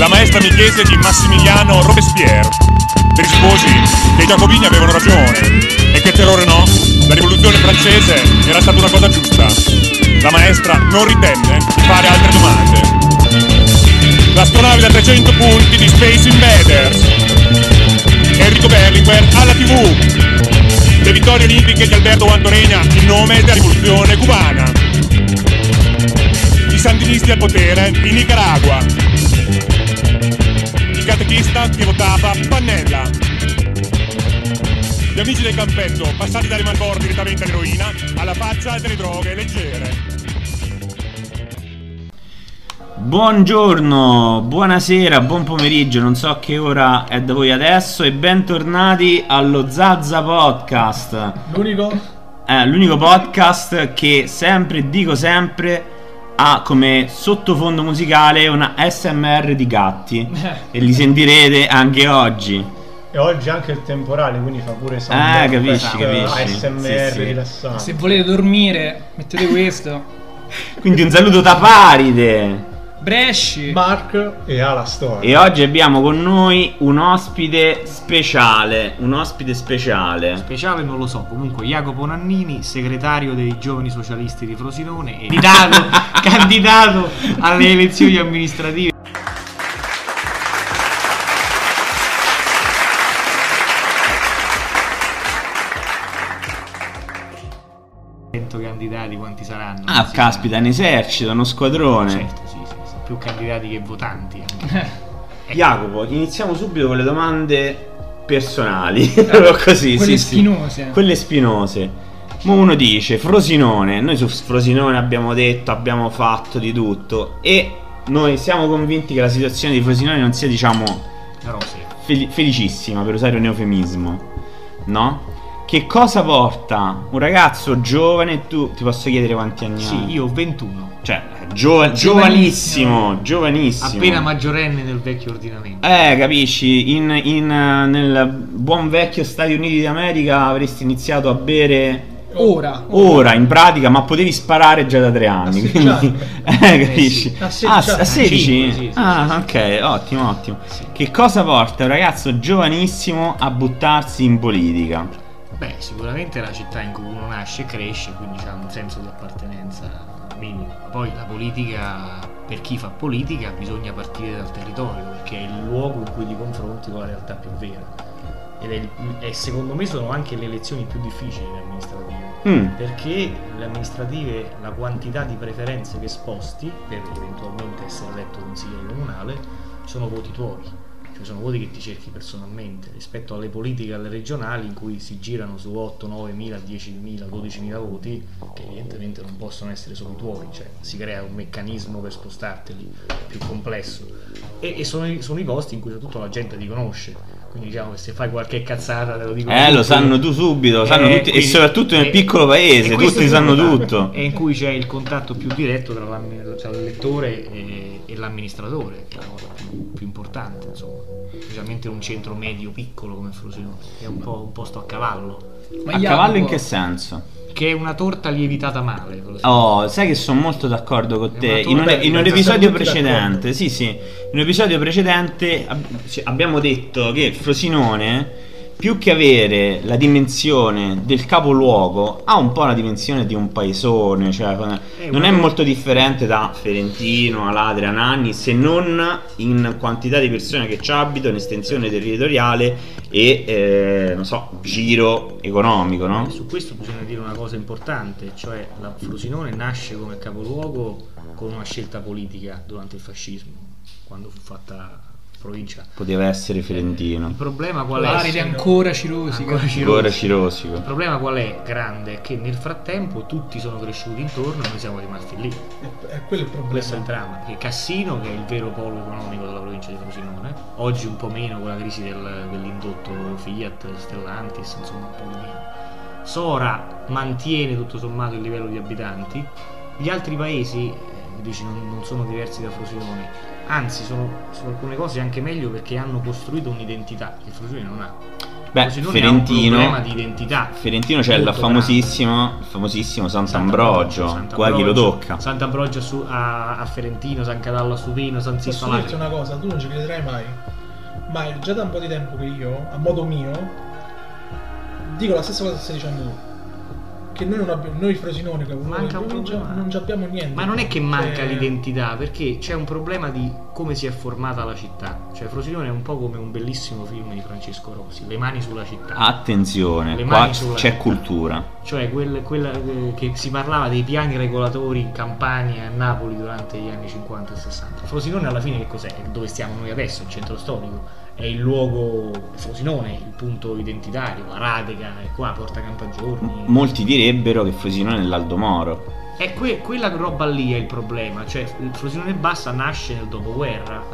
La maestra mi chiese di Massimiliano Robespierre. Le risposi che i giacobini avevano ragione e che terrore no, la rivoluzione francese era stata una cosa giusta. La maestra non ritenne di fare altre domande. L'astronave da 300 punti di Space Invaders. Enrico Berlinguer alla TV. Le vittorie olimpiche di Alberto Guantoregna in nome della rivoluzione cubana. I sandinisti al potere in Nicaragua. Catechista che votava Pannella. Gli amici del campetto passati da Rimanbor direttamente all'eroina alla faccia delle droghe leggere. Buongiorno, buonasera, buon pomeriggio, non so che ora è da voi adesso e bentornati allo Zazza Podcast. L'unico? Eh, l'unico podcast che sempre, dico sempre, ha come sottofondo musicale una SMR di gatti e li sentirete anche oggi. E oggi anche il temporale, quindi fa pure sound Ah, capisci, capisci. ASMR Sì, sì. rilassante. Se volete dormire, mettete questo. Quindi un saluto da Paride. Bresci. Mark e ha la storia. E oggi abbiamo con noi un ospite speciale, un ospite speciale. Speciale non lo so, comunque Jacopo Nannini, segretario dei giovani socialisti di Frosinone e candidato, candidato alle elezioni amministrative. Cento candidati quanti saranno? Ah, caspita, un esercito, uno squadrone. Certo, più candidati che votanti. anche. Jacopo, iniziamo subito con le domande personali. Proprio così, Quelle sì, sì. spinose. Quelle spinose. Mo uno dice Frosinone, noi su Frosinone abbiamo detto, abbiamo fatto di tutto e noi siamo convinti che la situazione di Frosinone non sia, diciamo, fel- felicissima, per usare un eufemismo, no? Che cosa porta un ragazzo giovane, tu ti posso chiedere quanti anni Sì, hai? io ho 21. Cioè, giova- giovanissimo, giovanissimo. Appena maggiorenne nel vecchio ordinamento. Eh, capisci, in, in, eh, nel buon vecchio Stati Uniti d'America avresti iniziato a bere Ora. ora in pratica, ma potevi sparare già da tre anni. A Quindi, 16 eh, capisci? A 16 Ah, a anni. 16? Cinque, sì, sì, ah, ok, ottimo, ottimo. Che cosa porta un ragazzo giovanissimo a buttarsi in politica? Beh, sicuramente è la città in cui uno nasce e cresce, quindi ha un senso di appartenenza minimo. Poi la politica, per chi fa politica, bisogna partire dal territorio, perché è il luogo in cui ti confronti con la realtà più vera. Ed è, e secondo me sono anche le elezioni più difficili le amministrative. Mm, Perché le amministrative, la quantità di preferenze che sposti per eventualmente essere eletto consigliere comunale sono voti tuoi, cioè sono voti che ti cerchi personalmente rispetto alle politiche alle regionali in cui si girano su 8, 9 mila, 10 mila, 12 mila voti che evidentemente non possono essere solo i tuoi, cioè si crea un meccanismo per spostarteli più complesso e, e sono, i- sono i posti in cui soprattutto la gente ti conosce. Quindi diciamo che se fai qualche cazzata te lo dico eh, lo sanno tu subito, sanno eh, tutti, e quindi- soprattutto nel e- piccolo paese, e tutti sanno tutto. E in cui c'è il contatto più diretto tra, l'ammi- tra l'elettore e, e l'amministratore, che è la cosa più, più importante, insomma. Specialmente in un centro medio piccolo come Frosinone, che è un, po', un posto a cavallo. Ma A cavallo in che senso? Che è una torta lievitata male. Oh, sai che sono molto d'accordo con te. In un, in un episodio precedente, sì, sì, in un episodio precedente ab- ci- abbiamo detto che Frosinone, più che avere la dimensione del capoluogo, ha un po' la dimensione di un paesone, cioè Eh, non ma è non- molto differente da Ferentino, Aladria, Anagni, se non in quantità di persone che ci abitano, estensione territoriale e, eh, non so, giro economico, no? Su questo bisogna dire una cosa importante, cioè la Frosinone nasce come capoluogo con una scelta politica durante il fascismo, quando fu fatta provincia. Poteva essere Il Ferentino. problema qual è? L'aride ancora cirosica. Ancora ci- Ancora Il cirosico. problema qual è grande? È che nel frattempo tutti sono cresciuti intorno e noi siamo rimasti lì. È, è quello il problema. Questo è il dramma. Che Cassino, che è il vero polo economico della provincia di Frosinone, oggi un po' meno con la crisi del- dell'indotto Fiat, Stellantis, insomma un po' di meno. Sora mantiene tutto sommato il livello di abitanti. Gli altri paesi, eh, dici, non, non sono diversi da Frosinone, anzi sono su alcune cose anche meglio perché hanno costruito un'identità che Frosinone non ha. Beh, Frosinone Fiorentino- ha un problema di identità. Fiorentino c'è il famosissimo, il famosissimo Sant'Ambrogio, Sant'Ambrogio, qua chi lo tocca. Sant'Ambrogio su- a, a Ferentino, San Catallo a Supino, San Sisto Posso dirti Magno. una cosa, tu non ci crederai mai. Ma è già da un po' di tempo che io, a modo mio, dico la stessa cosa che stai dicendo tu. Che noi, non abbiamo, noi Frosinone, che Manca un non, abbiamo niente. Ma non è che manca Cioè, l'identità, perché c'è un problema di come si è formata la città. Cioè Frosinone è un po' come un bellissimo film di Francesco Rosi, Le mani sulla città. Attenzione, Le qua mani sulla c'è città. cultura. Cioè quel- quella eh, che si parlava dei piani regolatori in Campania e a Napoli durante gli anni 50 e 60. Frosinone alla fine che cos'è? Dove stiamo noi adesso, il centro storico. È il luogo Frosinone, il punto identitario, la Radega, è qua, Porta Campagiorni. Molti direbbero che Frosinone è l'Aldo Moro. E que- quella roba lì è il problema, cioè il Frosinone Bassa nasce nel dopoguerra,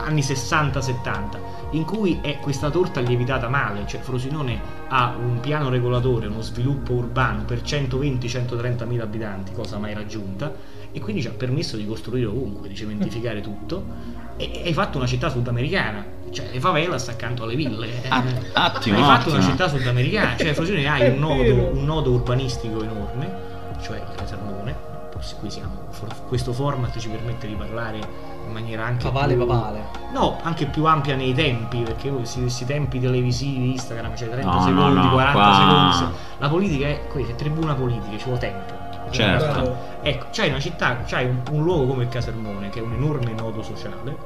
anni 60-70, in cui è questa torta lievitata male, cioè Frosinone ha un piano regolatore, uno sviluppo urbano per 120-130 mila abitanti, cosa mai raggiunta, e quindi ci ha permesso di costruire ovunque, di cementificare tutto, e hai fatto una città sudamericana, cioè le favelas accanto alle ville. Ah, attimo, hai fatto una attimo. città sudamericana, cioè Frosinone hai un nodo, un nodo urbanistico enorme, cioè il Casermone. Forse qui siamo, for- questo format ci permette di parlare in maniera anche Papale, più, papale. No, anche più ampia nei tempi, perché questi, questi tempi televisivi, Instagram, cioè 30 No, no, secondi, no, 40 qua- secondi. se- La politica è, questa è tribuna politica, ci vuole tempo. Certo. Ecco, c'hai una città, c'hai un, un luogo come il Casermone, che è un enorme nodo sociale,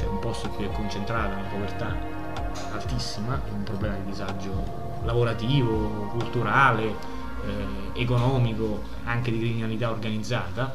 cioè un posto in cui è concentrata una povertà altissima, un problema di disagio lavorativo, culturale, eh, economico, anche di criminalità organizzata,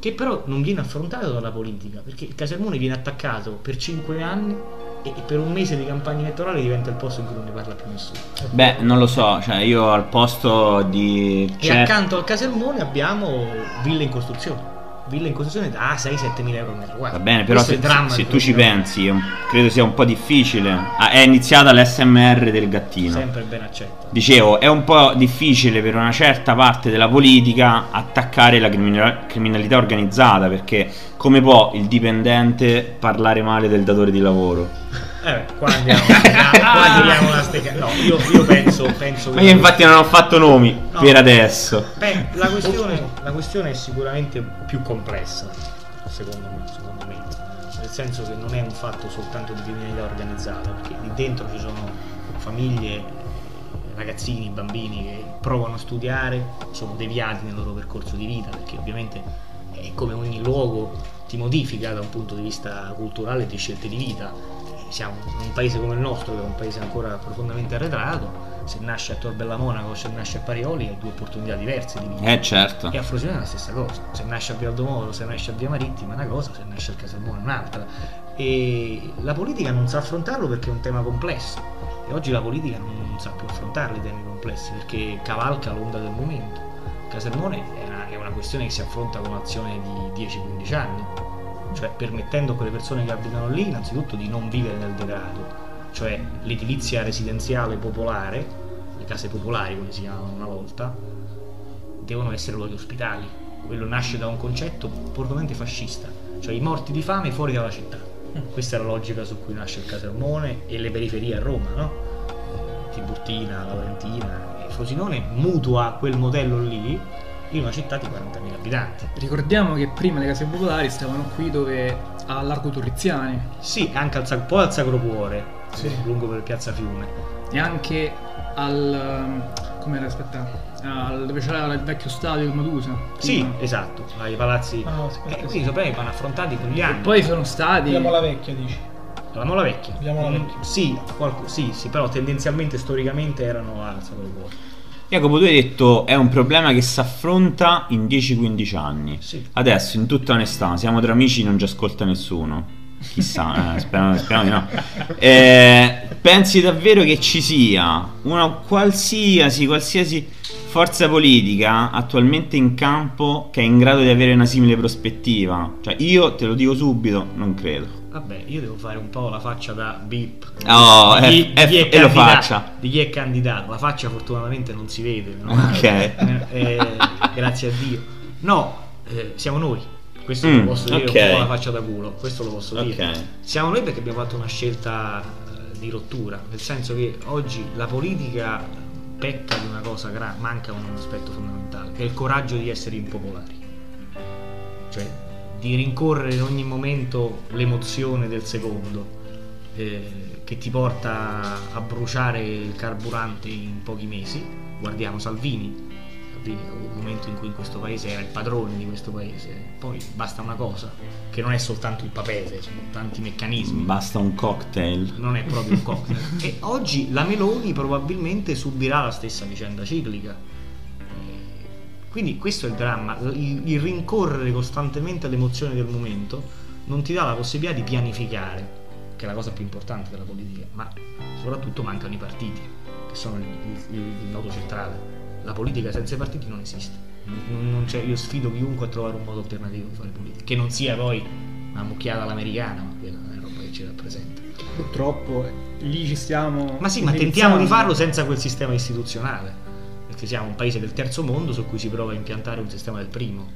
che però non viene affrontato dalla politica, perché il Casermone viene attaccato per 5 anni e per un mese di campagna elettorale diventa il posto in cui non ne parla più nessuno. Beh, non lo so, cioè io al posto di... E accanto al Casermone abbiamo ville in costruzione. Ville in costruzione da 6-7 mila euro al metro quadro. Va bene, però se, se tu ci pensi, credo sia un po' difficile. Ah, è iniziata l'SMR del gattino. Sempre ben accetto. Dicevo, è un po' difficile per una certa parte della politica attaccare la criminal- criminalità organizzata perché come può il dipendente parlare male del datore di lavoro? Eh, qua andiamo, qua tiriamo una stecca. No, io, io penso, penso Ma io infatti non ho fatto nomi No. per adesso. Beh, la questione, la questione è sicuramente più complessa, secondo me, secondo me. Nel senso che non è un fatto soltanto di criminalità organizzata, perché lì dentro ci sono famiglie, ragazzini, bambini che provano a studiare, sono deviati nel loro percorso di vita, perché ovviamente è come ogni luogo ti modifica da un punto di vista culturale e di scelte di vita. Siamo in un paese come il nostro, che è un paese ancora profondamente arretrato, se nasce a Tor Bella Monaco o se nasce a Parioli hai due opportunità diverse di vita. Eh certo. E a Frosinone è la stessa cosa. Se nasce a Via Aldomoro, se nasce a Via Marittima è una cosa, se nasce a Casalmone è un'altra. E la politica non sa affrontarlo perché è un tema complesso. E oggi la politica non sa più affrontare i temi complessi perché cavalca l'onda del momento. Casermone è una, è una questione che si affronta con un'azione di 10-15 anni, cioè permettendo a quelle persone che abitano lì innanzitutto di non vivere nel degrado, cioè l'edilizia residenziale popolare, le case popolari come si chiamavano una volta, devono essere luoghi ospitali. Quello nasce da un concetto profondamente fascista, cioè i morti di fame fuori dalla città. Questa è la logica su cui nasce il Casermone e le periferie a Roma, no? Tiburtina, Laurentina e Frosinone mutua quel modello lì in una città di 40.000 abitanti. Ricordiamo che prima le case popolari stavano qui dove a Largo Turriziani Sì, anche al, poi al Sacro Cuore, Sì. lungo per Piazza Fiume. e anche al come era aspetta al, dove c'era il vecchio stadio del Madusa Sì, prima. esatto, ai palazzi. Ah, aspetta, e sì. quindi i problemi vanno affrontati con gli anni. poi sono stati Vediamo la vecchia, dici. La Mola Vecchia. La Mm, vecchia. Sì, qualco- sì, sì, però tendenzialmente storicamente erano al Sacro Cuore. Jacopo, tu hai detto è un problema che si affronta in 10-15 anni. Sì. Adesso, in tutta onestà, siamo tra amici, non ci ascolta nessuno. Chissà, eh, speriamo, speriamo di no. Eh, pensi davvero che ci sia una qualsiasi, qualsiasi forza politica attualmente in campo che è in grado di avere una simile prospettiva? Cioè, io te lo dico subito, non credo. Vabbè, io devo fare un po' la faccia da beep. Oh, Di- eh, di chi eh, è e lo candidato- faccia. Di chi è candidato. La faccia fortunatamente non si vede. no? Ok. Eh, eh, grazie a Dio. No, eh, siamo noi. Questo Mm, lo posso dire ok. un po' la faccia da culo. Questo lo posso dire. Ok. Siamo noi perché abbiamo fatto una scelta eh, di rottura, nel senso che oggi la politica pecca di una cosa grave, manca un aspetto fondamentale, che è il coraggio di essere impopolari. Cioè di rincorrere in ogni momento l'emozione del secondo eh, che ti porta a bruciare il carburante in pochi mesi. Guardiamo Salvini, Salvini un momento in cui in questo paese era il padrone di questo paese, poi basta una cosa, che non è soltanto il papete, sono tanti meccanismi Basta un cocktail. non è proprio un cocktail. e oggi la Meloni probabilmente subirà la stessa vicenda ciclica. Quindi questo è il dramma, il, il rincorrere costantemente l'emozione del momento non ti dà la possibilità di pianificare, che è la cosa più importante della politica, ma soprattutto mancano i partiti, che sono il, il- il nodo centrale. La politica senza i partiti non esiste. Non- non c'è- io sfido chiunque a trovare un modo alternativo di fare politica, che non sia poi una mucchiata all'americana, ma quella è roba che ci rappresenta. Purtroppo lì ci stiamo. Ma sì, ma tentiamo di farlo senza quel sistema istituzionale. Perché siamo un paese del terzo mondo su cui si prova a impiantare un sistema del primo.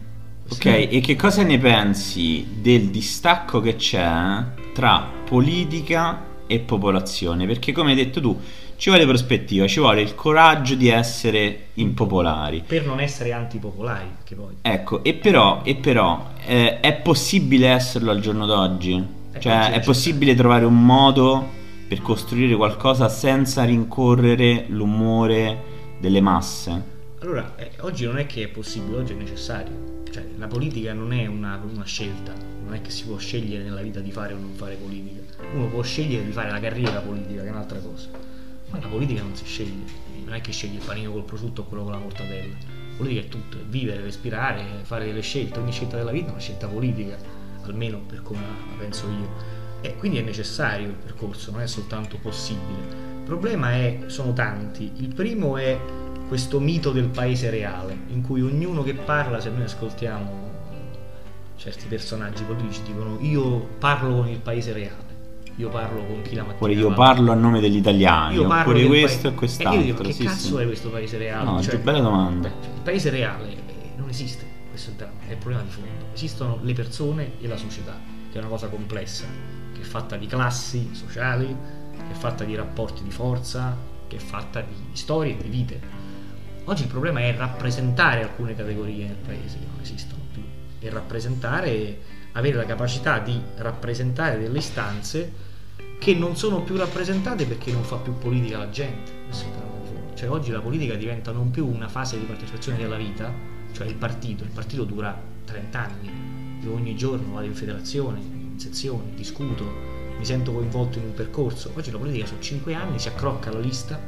Ok, e che cosa ne pensi del distacco che c'è tra politica e popolazione? Perché come hai detto tu, ci vuole prospettiva, ci vuole il coraggio di essere impopolari. Per non essere antipopolari, poi. Ecco, e però, e però eh, è possibile esserlo al giorno d'oggi? È Cioè, possibile. è possibile trovare un modo per costruire qualcosa senza rincorrere l'umore delle masse? Allora, eh, oggi non è che è possibile, oggi è necessario. Cioè, la politica non è una, una scelta, non è che si può scegliere nella vita di fare o non fare politica. Uno può scegliere di fare la carriera politica, che è un'altra cosa. Ma la politica non si sceglie, non è che scegli il panino col prosciutto o quello con la mortadella. La politica è tutto, è vivere, respirare, fare delle scelte. Ogni scelta della vita è una scelta politica, almeno per come la penso io. E quindi è necessario il percorso, non è soltanto possibile. Il problema è, sono tanti. Il primo è questo mito del paese reale, in cui ognuno che parla, se noi ascoltiamo certi personaggi politici, dicono io parlo con il paese reale, io parlo con chi la mattina Oppure io parlo a nome degli italiani, io parlo oppure questo paese- e quest'altro. E io dico, che sì, cazzo sì. è questo paese reale? No, Cioè, giù- bella domanda. cioè, il paese reale eh, non esiste, questo è il dramma, è il problema di fondo. Esistono le persone e la società, che è una cosa complessa, che è fatta di classi sociali, che è fatta di rapporti di forza, che è fatta di storie di vite. Oggi il problema è rappresentare alcune categorie nel paese che non esistono più e rappresentare, avere la capacità di rappresentare delle istanze che non sono più rappresentate perché non fa più politica la gente. Cioè oggi la politica diventa non più una fase di partecipazione della vita, cioè il partito, il partito dura 30 anni, io ogni giorno vado in federazione, in sezione, discuto, mi sento coinvolto in un percorso. Oggi la politica sono 5 anni, si accrocca la lista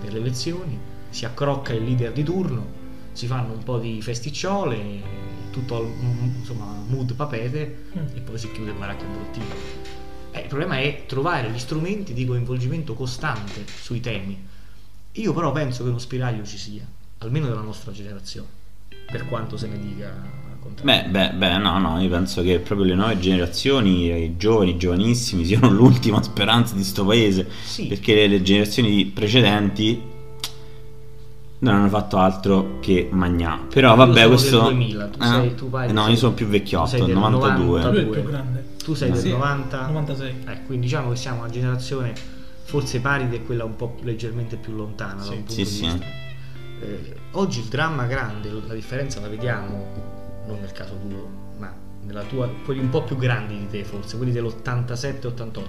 per le elezioni, si accrocca il leader di turno, si fanno un po' di festicciole, tutto al insomma, mood papete e poi si chiude il baracca bottino. Eh, il problema è trovare gli strumenti di coinvolgimento costante sui temi. Io però penso che uno spiraglio ci sia, almeno della nostra generazione, per quanto se ne dica. Beh, beh, beh, no, no, io penso che proprio le nuove generazioni, i giovani, i giovanissimi, siano l'ultima speranza di sto paese. Sì. Perché le, le generazioni precedenti non hanno fatto altro che magnà. Però Io vabbè, sono questo. del 2000, tu Eh? sei- tu pare no, sei- io sono più tu vecchiotto, sei del 92. 90. Lui è due. il più grande. Tu sei del Sì, 90? 96. Eh, quindi diciamo che siamo una generazione forse pari di quella un po' leggermente più lontana da un punto Sì, di sì. vista. Eh, oggi il dramma grande, la differenza la vediamo, non nel caso tuo, ma nella tua, quelli un po' più grandi di te forse, quelli dell'87-88,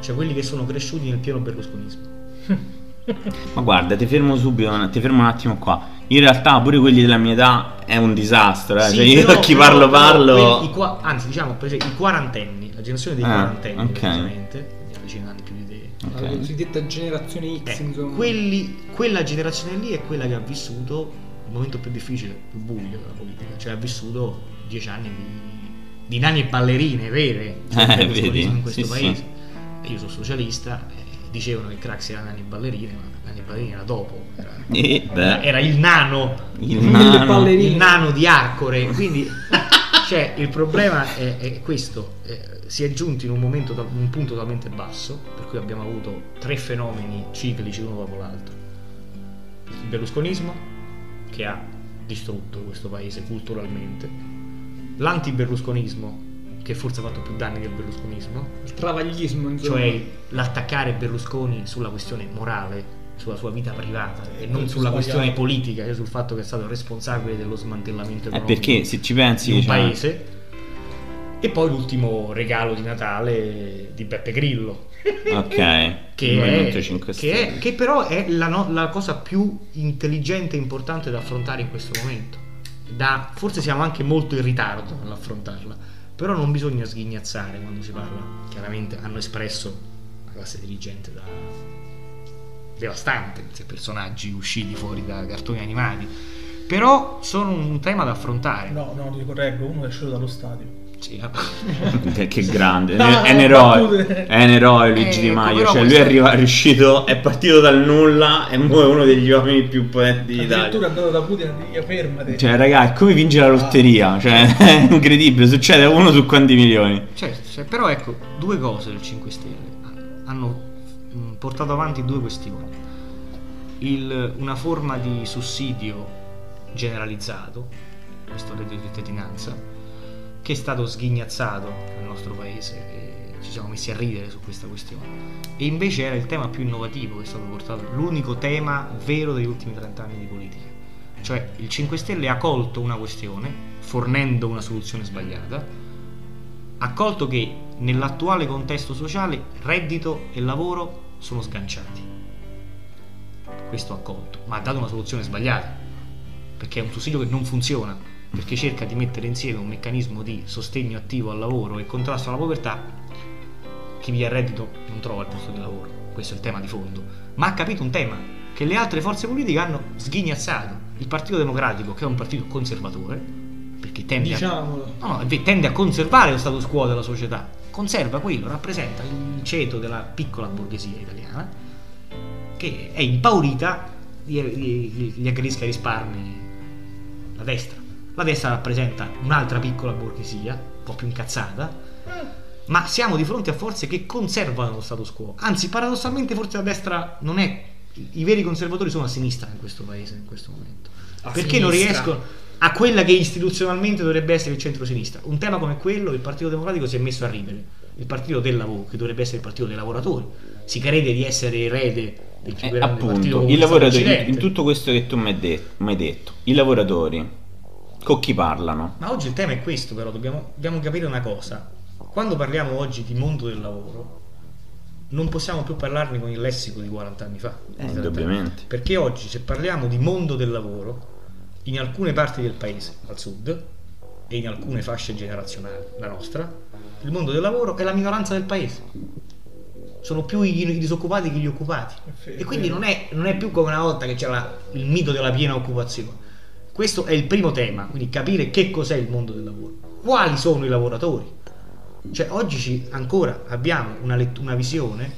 cioè quelli che sono cresciuti nel pieno berlusconismo. Ma guarda, ti fermo subito, ti fermo un attimo qua. In realtà pure quelli della mia età è un disastro, eh. Sì, cioè io però- a chi però- parlo però parlo. quelli- i qua- anzi, diciamo per esempio, i quarantenni, la generazione dei Ah, quarantenni, ok. precisamente, quindi avvicina anni più di te. Ok. La cosiddetta generazione X, Eh, insomma. quelli- quella generazione lì è quella che ha vissuto il momento più difficile, più buio della politica, cioè ha vissuto dieci anni di, di nani e ballerine vere, cioè Eh, il vedi? in questo Sì, paese. E io sono socialista, eh, dicevano che Craxi era nani e ballerine, ma nani e ballerine era dopo, era, Eh, beh, era il nano. Il Mille nano. il nano di Arcore. Quindi cioè il problema è, è questo eh, si è giunti in un momento in un punto talmente basso per cui abbiamo avuto tre fenomeni ciclici uno dopo l'altro. Il berlusconismo che ha distrutto questo paese culturalmente l'antiberlusconismo che forse ha fatto più danni del berlusconismo, Il travaglismo, insomma. cioè l'attaccare Berlusconi sulla questione morale, sulla sua vita privata e non molto sulla sbagliato. questione politica, cioè sul fatto che è stato responsabile dello smantellamento Eh, economico perché se ci pensi, di un cioè, paese. E poi l'ultimo regalo di Natale di Beppe Grillo, ok, che, è, 5 che, è- che però è la, no- la cosa più intelligente e importante da affrontare in questo momento. Da- forse siamo anche molto in ritardo nell'affrontarla, però non bisogna sghignazzare quando si parla. Chiaramente hanno espresso la classe dirigente da devastante, questi personaggi usciti fuori da cartoni animati. Però sono un tema da affrontare. No, no, ti correggo, uno è uscito dallo stadio. Sì, che grande, No, è un eroe, è un eroe Luigi Eh, Di Maio, cioè lui è arriva- è riuscito, è partito dal nulla e mo è uno degli uomini più potenti Addirittura è d'Italia. andato da Putin e fermati. Cioè ragazzi, è come vince la lotteria, cioè è incredibile, succede uno su quanti milioni. Certo, cioè, però ecco, due cose del 5 Stelle hanno portato avanti due questioni. Il- una forma di sussidio generalizzato, questo reddito di cittadinanza, che è stato sghignazzato nel nostro paese e ci siamo messi a ridere su questa questione. E invece era il tema più innovativo che è stato portato, l'unico tema vero degli ultimi 30 anni di politica. Cioè il 5 Stelle ha colto una questione, fornendo una soluzione sbagliata, ha colto che nell'attuale contesto sociale reddito e lavoro sono sganciati. Questo ha colto, ma ha dato una soluzione sbagliata, perché è un sussidio che non funziona, perché cerca di mettere insieme un meccanismo di sostegno attivo al lavoro e contrasto alla povertà. Chi via il reddito non trova il posto di lavoro, questo è il tema di fondo, ma ha capito un tema che le altre forze politiche hanno sghignazzato. Il Partito Democratico, che è un partito conservatore, perché tende a. No, tende a conservare lo status quo della società. Conserva quello, rappresenta il ceto della piccola borghesia italiana che è impaurita di, di- gli aggredisca risparmi la destra. La destra rappresenta un'altra piccola borghesia, un po' più incazzata, ma siamo di fronte a forze che conservano lo status quo. Anzi, paradossalmente forse la destra non è... I, veri conservatori sono a sinistra in questo paese, in questo momento. A Perché non sinistra. riescono a quella che istituzionalmente dovrebbe essere il centro-sinistra. Un tema come quello il Partito Democratico si è messo a ridere. Il partito del lavoro, che dovrebbe essere il partito dei lavoratori, si crede di essere erede del più Eh, grande partito appunto, i lavoratori, in tutto questo che tu mi hai detto, mi hai detto, i lavoratori con chi parlano? Ma oggi il tema è questo, però dobbiamo, dobbiamo capire una cosa. Quando parliamo oggi di mondo del lavoro, non possiamo più parlarne con il lessico di 40 anni fa. Eh, 30 anni. indubbiamente. Perché oggi, se parliamo di mondo del lavoro, in alcune parti del paese, al sud, e in alcune fasce generazionali, la nostra, il mondo del lavoro è la minoranza del paese. Sono più i, disoccupati che gli occupati. E quindi non è, non è più come una volta che c'era il mito della piena occupazione. Questo è il primo tema, quindi capire che cos'è il mondo del lavoro. Quali sono i lavoratori? Cioè oggi ci- ancora abbiamo una, lett- una visione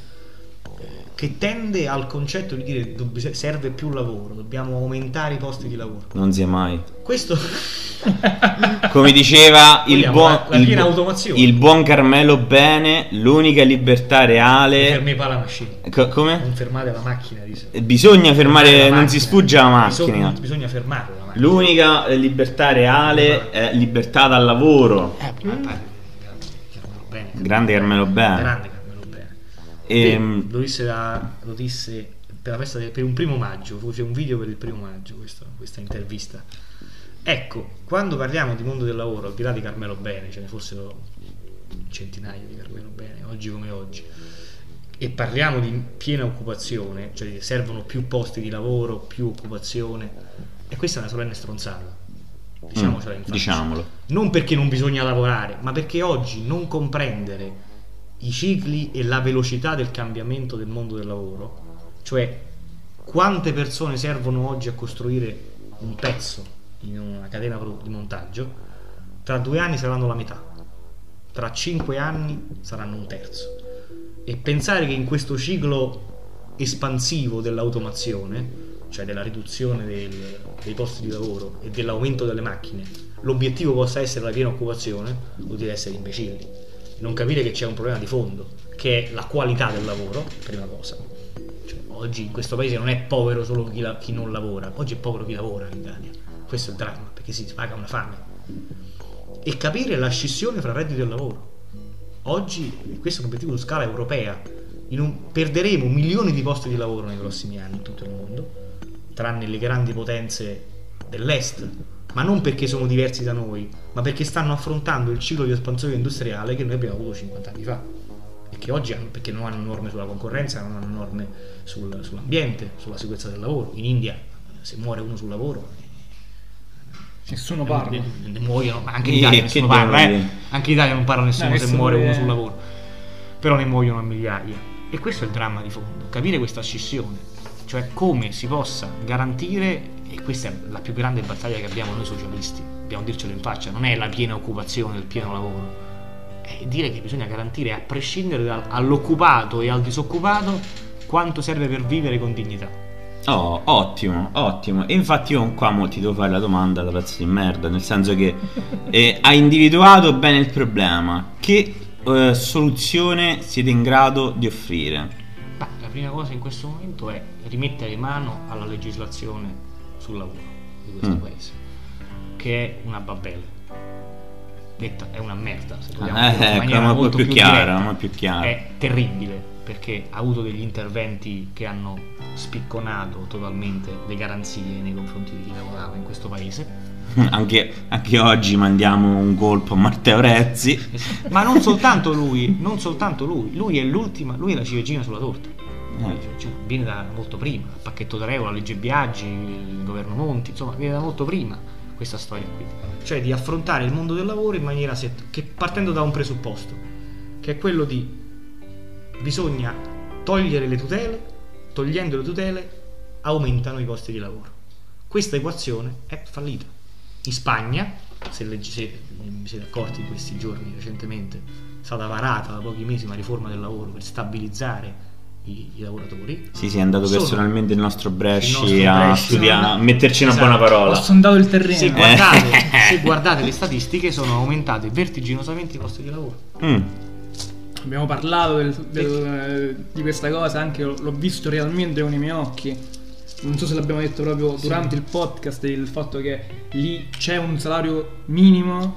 eh, che tende al concetto di dire dobb- serve più lavoro, dobbiamo aumentare i posti di lavoro. Non sia mai. Questo Come diceva il buon, la- la il piena bu- automazione. il buon Carmelo Bene, l'unica libertà reale... fermi pa la macchina. Co- come? Non fermate la macchina, dice. Bisogna fermare, la non macchina. si sfugge alla macchina. Bisogna, bisogna fermare la macchina. L'unica libertà reale è libertà dal lavoro. Eh, Carmelo Bene. Grande Carmelo Bene. Grande Carmelo Bene. Ehm, Lo disse, da- lo disse per, la festa del- per un primo maggio, fece un video per il primo maggio questo- questa intervista. Ecco, quando parliamo di mondo del lavoro, al di là di Carmelo Bene, ce ne fossero centinaia di Carmelo Bene, oggi come oggi, e parliamo di piena occupazione, cioè che servono più posti di lavoro, più occupazione, e questa è una solenne stronzata. Diciamocela in mm, faccia diciamolo. non perché non bisogna lavorare, ma perché oggi non comprendere i cicli e la velocità del cambiamento del mondo del lavoro, cioè quante persone servono oggi a costruire un pezzo in una catena di montaggio, tra due anni saranno la metà, tra cinque anni saranno un terzo. E pensare che in questo ciclo espansivo dell'automazione, cioè della riduzione del- dei posti di lavoro e dell'aumento delle macchine, l'obiettivo possa essere la piena occupazione, vuol dire essere imbecilli. Non capire che c'è un problema di fondo, che è la qualità del lavoro, prima cosa. Cioè, oggi in questo paese non è povero solo chi, la- chi non lavora, oggi è povero chi lavora in Italia. Questo è il dramma, perché si paga una fame. e capire la scissione fra reddito e lavoro. Oggi, questo è un obiettivo su scala europea, un- perderemo milioni di posti di lavoro nei prossimi anni in tutto il mondo, tranne le grandi potenze dell'est, ma non perché sono diversi da noi, ma perché stanno affrontando il ciclo di espansione industriale che noi abbiamo avuto 50 anni fa e che oggi hanno, perché non hanno norme sulla concorrenza, non hanno norme sul- sull'ambiente, sulla sicurezza del lavoro. In India, se muore uno sul lavoro, Nessuno parla. ne, ne muoiono, ma anche in Eh, Italia nessuno parla, eh. Anche in Italia non parla nessuno No, se nessuno muore uno è- sul lavoro. Però ne muoiono a migliaia. E questo è il dramma di fondo, capire questa scissione, cioè come si possa garantire, e questa è la più grande battaglia che abbiamo noi socialisti, dobbiamo dircelo in faccia, non è la piena occupazione, il pieno lavoro, è dire che bisogna garantire a prescindere dal- all'occupato e al disoccupato quanto serve per vivere con dignità. Oh, ottimo, ottimo. E infatti io qua mo ti devo fare la domanda da pezzo di merda, nel senso che eh, hai individuato bene il problema. Che eh, soluzione siete in grado di offrire? Prima cosa in questo momento è rimettere mano alla legislazione sul lavoro di questo Mm. paese, che è una babbele. Detta è una merda, se vogliamo dirlo in ecco, ma molto più più chiara, diretta. ma più chiara. È terribile perché ha avuto degli interventi che hanno spicconato totalmente le garanzie nei confronti di chi lavorava in questo paese. Anche, anche oggi mandiamo un colpo a Matteo Rezzi. Ma non soltanto lui, non soltanto lui, lui è l'ultima, lui è la ciliegina sulla torta. Cioè, viene da molto prima, il pacchetto da la legge Biaggi, il governo Monti, insomma, viene da molto prima questa storia qui. Cioè di affrontare il mondo del lavoro in maniera set- che partendo da un presupposto, che è quello di bisogna togliere le tutele, togliendo le tutele aumentano i costi di lavoro. Questa equazione è fallita. In Spagna, se, vi siete accorti di questi giorni recentemente, è stata varata da pochi mesi una riforma del lavoro per stabilizzare i, i lavoratori. Sì, sì, è andato Sono- personalmente il nostro Bresci Il nostro a studiare, a metterci una Esatto. buona parola. Ho sondato il terreno. Se guardate, se guardate le statistiche sono aumentate vertiginosamente i posti di lavoro. Mm. Abbiamo parlato del- del- di questa cosa, anche l'ho l'ho visto realmente con i miei occhi. Non so se l'abbiamo detto proprio durante il podcast, il fatto che lì c'è un salario minimo,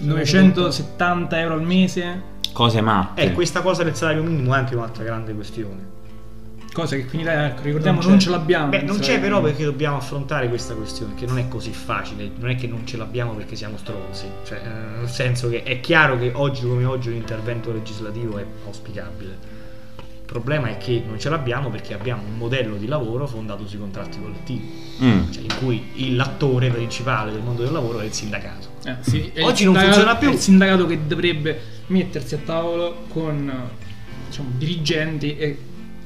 970 euro al mese, Cose matte. Eh, questa cosa del salario minimo è anche un'altra grande questione. cosa che qui in Italia, ecco, ricordiamo, c'è. non, ce l'abbiamo. Beh, non c'è però perché dobbiamo affrontare questa questione, che non è così facile, non è che non ce l'abbiamo perché siamo stronzi, cioè, eh, nel senso che è chiaro che oggi come oggi un intervento legislativo è auspicabile. Il problema è che non ce l'abbiamo perché abbiamo un modello di lavoro fondato sui contratti collettivi, Mm. cioè in cui il- l'attore principale del mondo del lavoro è il sindacato. Eh, sì, è il Oggi non sindacato- funziona più. È il sindacato che dovrebbe mettersi a tavolo con diciamo, dirigenti e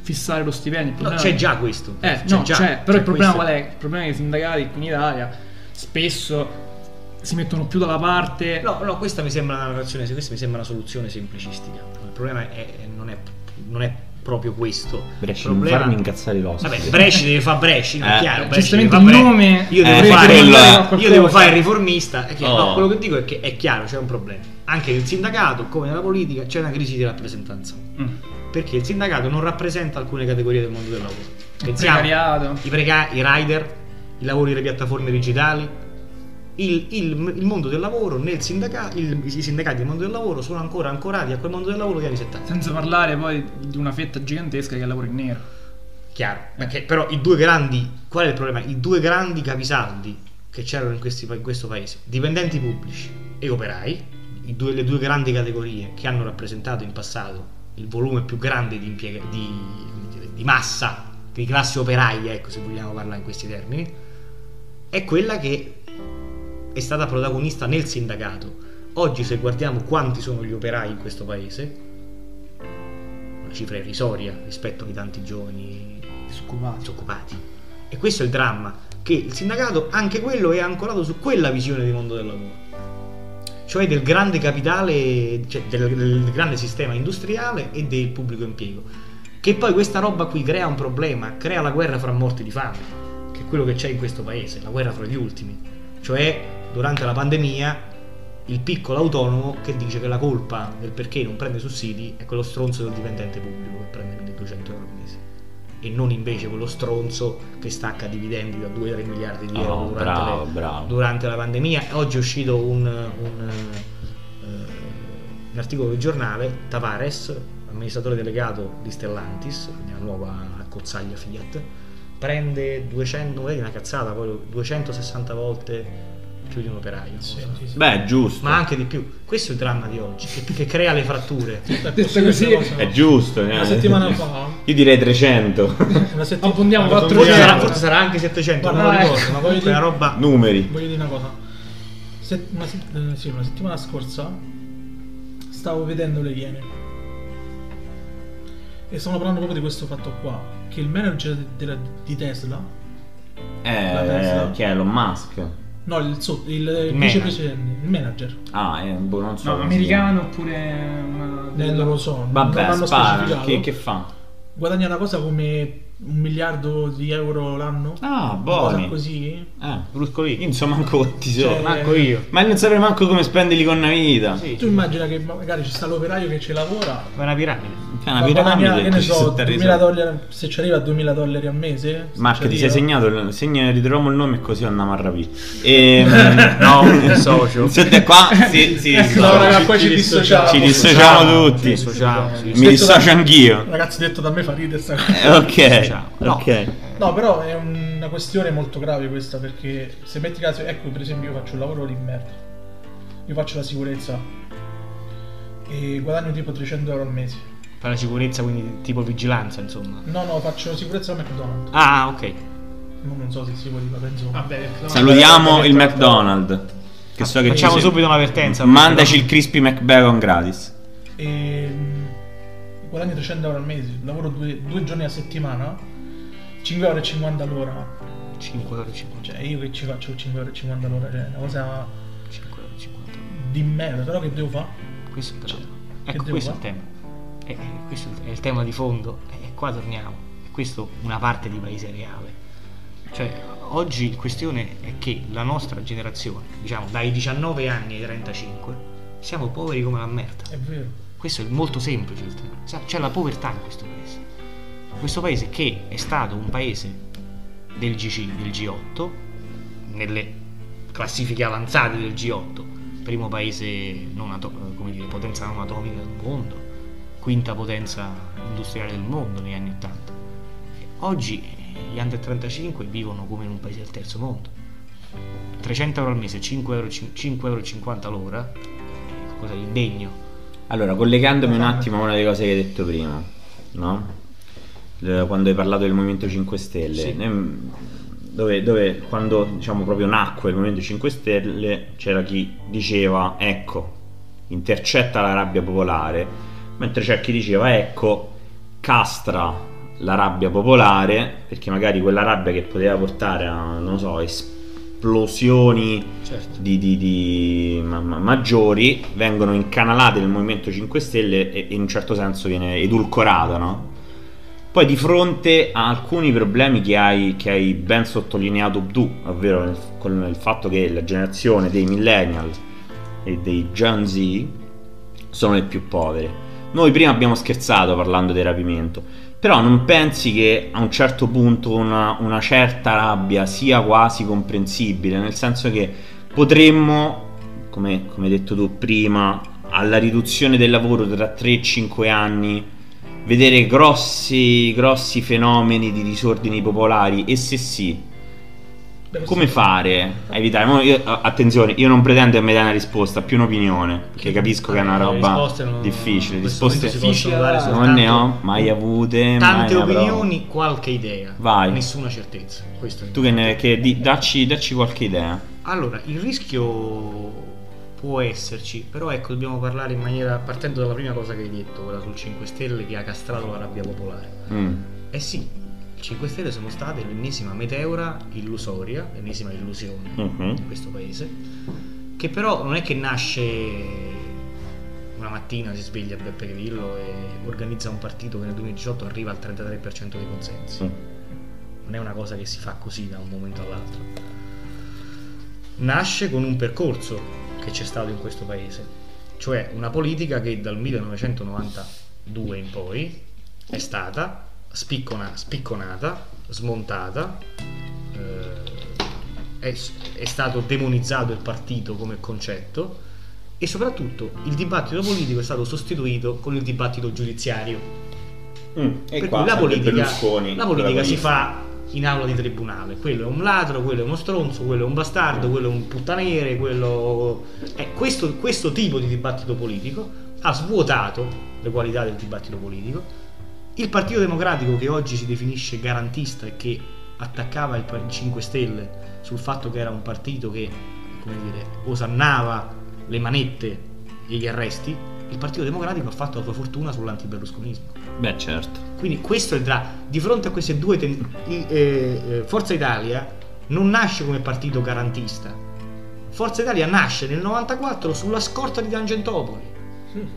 fissare lo stipendio. No, c'è già questo. Eh, c'è no, già, c'è, però c'è il problema questo. qual è? Il problema è che i sindacati qui in Italia spesso si mettono più dalla parte. No, no, questa mi sembra una narrazione, questa mi sembra una soluzione semplicistica. Il problema è, è- non, è, non è proprio questo. Bresci, il non problema... farmi incazzare l'osso. Vabbè, Bresci deve fare Bresci, non è Eh, chiaro. Bresci giustamente il nome Io Eh, devo, dovrebbe fare, a io devo fare il riformista. è che- Oh. No, quello che dico è che è chiaro, c'è un problema. Anche nel sindacato, come nella politica, c'è una crisi di rappresentanza. Mm. Perché il sindacato non rappresenta alcune categorie del mondo del lavoro. Pensiamo Precariato. i, preca- i rider, i lavori delle piattaforme digitali. Il, il- il mondo del lavoro nel sindacato, i sindacati del mondo del lavoro sono ancora ancorati a quel mondo del lavoro degli anni 70. Senza parlare poi di una fetta gigantesca che lavora in nero. Chiaro, perché però i due grandi, qual è il problema? I due grandi capisaldi che c'erano in, questi in questo paese, dipendenti pubblici e operai, due- le due grandi categorie che hanno rappresentato in passato il volume più grande di, impiega- di, di massa, di classe operaia, ecco se vogliamo parlare in questi termini, è quella che è stata protagonista nel sindacato. Oggi se guardiamo quanti sono gli operai in questo paese, una cifra irrisoria rispetto ai tanti giovani Disoccupati. disoccupati. E questo è il dramma, che il sindacato, anche quello, è ancorato su quella visione di mondo del lavoro. Cioè del grande capitale, cioè del, del grande sistema industriale e del pubblico impiego. Che poi questa roba qui crea un problema, crea la guerra fra morti di fame, che è quello che c'è in questo paese, la guerra fra gli ultimi. Cioè, durante la pandemia, il piccolo autonomo che dice che la colpa del perché non prende sussidi è quello stronzo del dipendente pubblico che prende 1200 euro al mese e non invece quello stronzo che stacca dividendi da 2-3 miliardi di euro Oh, durante, bravo, le- bravo. durante la pandemia. Oggi è uscito un, un, eh, un articolo del giornale, Tavares, amministratore delegato di Stellantis, la nuova accozzaglia Fiat, prende 200, non vedi una cazzata, poi 260 volte più di un operaio. Sì, sì, sì. Beh, è giusto. Ma anche di più. Questo è il dramma di oggi, che, che crea le fratture. È Detto così, È giusto. eh. Una settimana fa, Io direi 300 una settimana Forse giorni. sarà, forse sarà anche 700, non Guarda, lo eh, ricordo, ma voglio è una dire- roba... numeri. Voglio dire una cosa. Se- una, se- eh, sì, una settimana scorsa stavo vedendo le Iene e stavano parlando proprio di questo fatto qua. Che il manager della- di Tesla, La Tesla? Eh, chi è Elon Musk? No, il, so- il, manager. vicepresidente, il manager, Ah, eh, boh, non so. No, americano oppure una... eh, non lo so, non Vabbè, l'hanno spara. specificato. Che, che fa? Guadagna una cosa come un miliardo di euro l'anno. Ah, Una cosa buoni. così. Eh, Brusco io lì. non so manco quanti sono. Cioè, Manco io. Ma non saprei manco come spenderli con una vita. Sì, Tu immagina che magari ci sta l'operaio che ci lavora ma è una piramide. È una piramide che ne ci so, sono 2000 dollari, se ci arriva a 2000 dollari al mese. se Marco, ci ti sei segnato, il- segna, ritroviamo il nome e così andiamo a rapire. E, No, il socio. Siete qua? Sì, sì. No, sì. raga, poi ci dissociamo. Ci dissociamo tutti. Dissociamo, sì. Mi dissocio da- anch'io. Ragazzi, detto da me fa ridere sta cosa. Eh, Ok, Dissociamo. No. ok. No, però è una questione molto grave questa perché se metti caso, ecco per esempio io faccio un lavoro di merda, io faccio la sicurezza e guadagno tipo 300 euro al mese. Per la sicurezza, quindi tipo vigilanza, insomma. No, no, faccio sicurezza al McDonald's. Ah, ok. No, non so se si può dire, penso. Vabbè, no. Salutiamo il McDonald's. Che so che Facciamo ci sei. subito un'avvertenza. Mandaci il crispy McBacon gratis. E mm, guadagno 300 euro al mese, lavoro due, due giorni a settimana, 5,50 euro all'ora. 5,50 euro. Cioè io che ci faccio 5,50 euro all'ora, cioè una cosa 5,50 euro. di merda, però che devo fare? Questo è il tema. che Ecco, questo è il tema. E, e questo è il tema di fondo. E qua torniamo. Questo una parte di paese reale. Cioè, oggi la questione è che la nostra generazione, diciamo dai 19 anni ai 35, siamo poveri come la merda. È vero. Questo è molto semplice il tema. C'è la povertà in questo paese. Questo paese che è stato un paese del, GC, del G8, nelle classifiche avanzate del G8, primo paese non ato- come dire, potenza non atomica del mondo, quinta potenza industriale del mondo negli anni 80. Oggi gli under 35 vivono come in un paese del terzo mondo. 300 euro al mese, 5,50 euro, 5,50 euro l'ora, è qualcosa di indegno. Allora, collegandomi un attimo a una delle cose che hai detto prima, no? Quando hai parlato del Movimento 5 Stelle, Sì. Dove, dove quando diciamo proprio nacque il Movimento 5 Stelle c'era chi diceva ecco, intercetta la rabbia popolare, mentre c'è chi diceva ecco, castra la rabbia popolare, perché magari quella rabbia che poteva portare a, non so, esplosioni Certo. di, di- di ma- ma- maggiori vengono incanalate nel Movimento 5 Stelle e, e in un certo senso viene edulcorata, no? Poi di fronte a alcuni problemi che hai, che hai ben sottolineato tu, ovvero nel- con il fatto che la generazione dei millennial e dei Gen Z sono le più povere. Noi prima abbiamo scherzato parlando del rapimento, però non pensi che a un certo punto una, una certa rabbia sia quasi comprensibile, nel senso che potremmo, come, come detto tu prima, alla riduzione del lavoro tra 3 e 5 anni, vedere grossi, grossi fenomeni di disordini popolari e se sì, come fare a evitare? Io- attenzione, io non pretendo che mi dai una risposta, più un'opinione, perché capisco che è una roba risposte non- difficile. Risposte possono dare non ne ho mai avute. tante mai avrò. opinioni, qualche idea, Vai. nessuna certezza. Questo è Tu che, ne, che di- dacci, dacci qualche idea. Allora, il rischio può esserci, però ecco, dobbiamo parlare in maniera partendo dalla prima cosa che hai detto, quella sul 5 Stelle che ha castrato la rabbia popolare. Mm. Eh sì, 5 Stelle sono state l'ennesima meteora illusoria, l'ennesima illusione Mhm. in questo paese, che però non è che nasce una mattina si sveglia Beppe Grillo e organizza un partito che nel 2018 arriva al 33% dei consensi. Sì. Non è una cosa che si fa così da un momento all'altro. Nasce con un percorso che c'è stato in questo paese, cioè una politica che dal 1992 in poi è stata spiccona- spicconata, smontata, eh, è, è stato demonizzato il partito come concetto e soprattutto il dibattito politico è stato sostituito con il dibattito giudiziario. Mm, e Per cui la politica, la politica si fa in aula di tribunale. Quello è un ladro, quello è uno stronzo, quello è un bastardo, quello è un puttaniere, quello... Eh, questo, questo tipo di dibattito politico ha svuotato le qualità del dibattito politico. Il Partito Democratico che oggi si definisce garantista e che attaccava il 5 Stelle sul fatto che era un partito che, come dire, osannava le manette e gli arresti, il Partito Democratico ha fatto la sua fortuna sull'antiberlusconismo. Beh, certo. Quindi questo è il dra. Di fronte a queste due ten- i- eh, eh, Forza Italia non nasce come partito garantista. Forza Italia nasce nel 94 sulla scorta di Tangentopoli,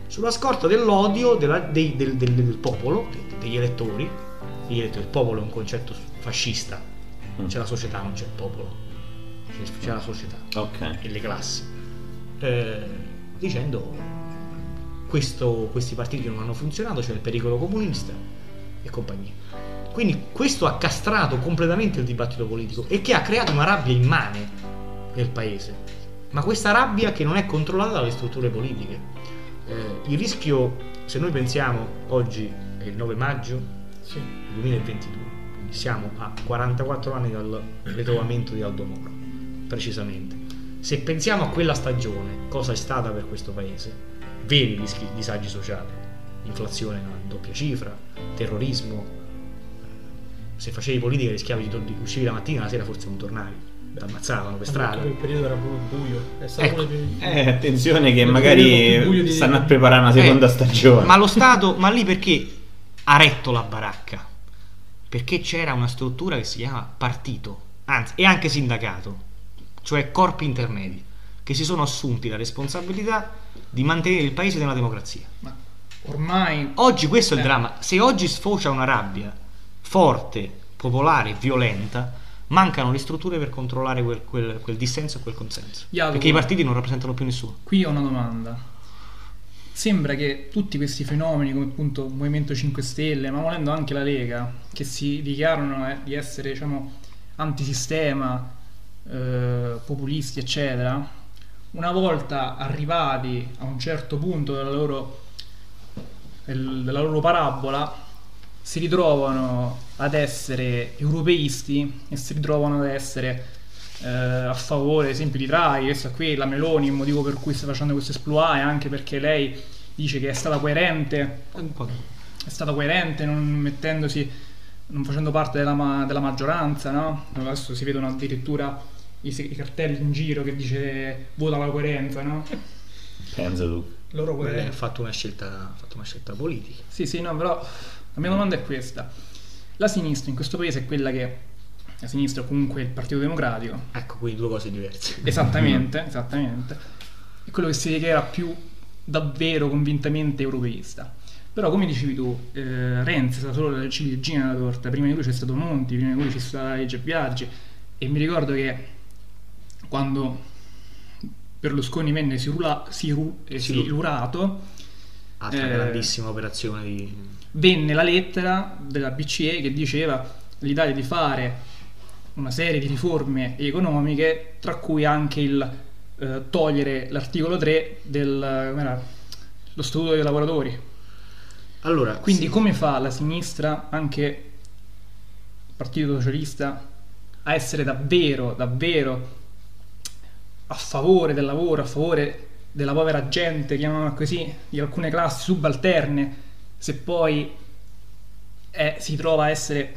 sulla scorta dell'odio della- dei- del, del- del popolo, de- degli elettori. Gli elettori. Il popolo è un concetto fascista. C'è la società, non c'è il popolo. C'è, c'è la società Ok. e le classi. Eh, dicendo questo- questi partiti non hanno funzionato, c'è il pericolo comunista e compagnia. Quindi questo ha castrato completamente il dibattito politico e che ha creato una rabbia immane nel paese. Ma questa rabbia che non è controllata dalle strutture politiche. Eh, il rischio, se noi pensiamo oggi il 9 maggio Sì. 2022, quindi siamo a 44 anni dal ritrovamento di Aldo Moro, precisamente. Se pensiamo a quella stagione, cosa è stata per questo paese? Veri rischi, disagi sociali, inflazione a doppia cifra, terrorismo. Se facevi politica rischiavi di, di uscivi la mattina, la sera forse non tornavi, ti ammazzavano per strada. Quel periodo era proprio buio. È stato Ecco. dei- Eh, attenzione che più magari di- stanno a preparare una seconda Eh, stagione. Ma lo Stato, ma lì perché ha retto la baracca? Perché c'era una struttura che si chiama partito, anzi, e anche sindacato, cioè corpi intermedi, che si sono assunti la responsabilità di mantenere il paese nella democrazia. Ma ormai Oggi questo è il Eh. dramma. Se oggi sfocia una rabbia forte, popolare, violenta, mancano le strutture per controllare quel, quel- quel dissenso e quel consenso. Jacopo. Perché i partiti non rappresentano più nessuno. qui ho una domanda. Sembra che tutti questi fenomeni come appunto il Movimento 5 Stelle, ma volendo anche la Lega, che si dichiarano eh, di essere diciamo antisistema, eh, populisti eccetera, una volta arrivati a un certo punto della loro, del- della loro parabola, si ritrovano ad essere europeisti e si ritrovano ad essere eh, a favore, ad esempio, di Draghi. Questa qui, la Meloni, il motivo per cui sta facendo questo esploit è anche perché lei dice che è stata coerente, è stata coerente non mettendosi, non facendo parte della, ma- della maggioranza, no? Adesso si vedono addirittura i, se- i cartelli in giro che dice vota la coerenza, no? Pensa tu. Loro Beh, quelli- ha fatto una scelta, ha fatto una scelta politica. Sì, sì, no, però la mia domanda è questa. La sinistra in questo paese è quella che, la sinistra o comunque il Partito Democratico, Ecco, quindi due cose diverse. esattamente, esattamente, è quello che si dichiara più davvero convintamente europeista. Però come dicevi tu, eh, Renzi è stata solo la ciliegina della torta, prima di lui c'è stato Monti, prima di lui c'è stata Legge Biaggi e mi ricordo che quando Berlusconi venne sirula- siru- eh, Silu- silurato, Altra Eh, grandissima operazione di... venne la lettera della BCE che diceva all'Italia di fare una serie di riforme economiche, tra cui anche il eh, togliere l'articolo 3 del com'era? lo statuto dei lavoratori. Allora, Quindi sì, come fa la sinistra, anche il Partito Socialista, a essere davvero, davvero a favore del lavoro, a favore della povera gente, chiamiamola così, di alcune classi subalterne, se poi è- si trova a essere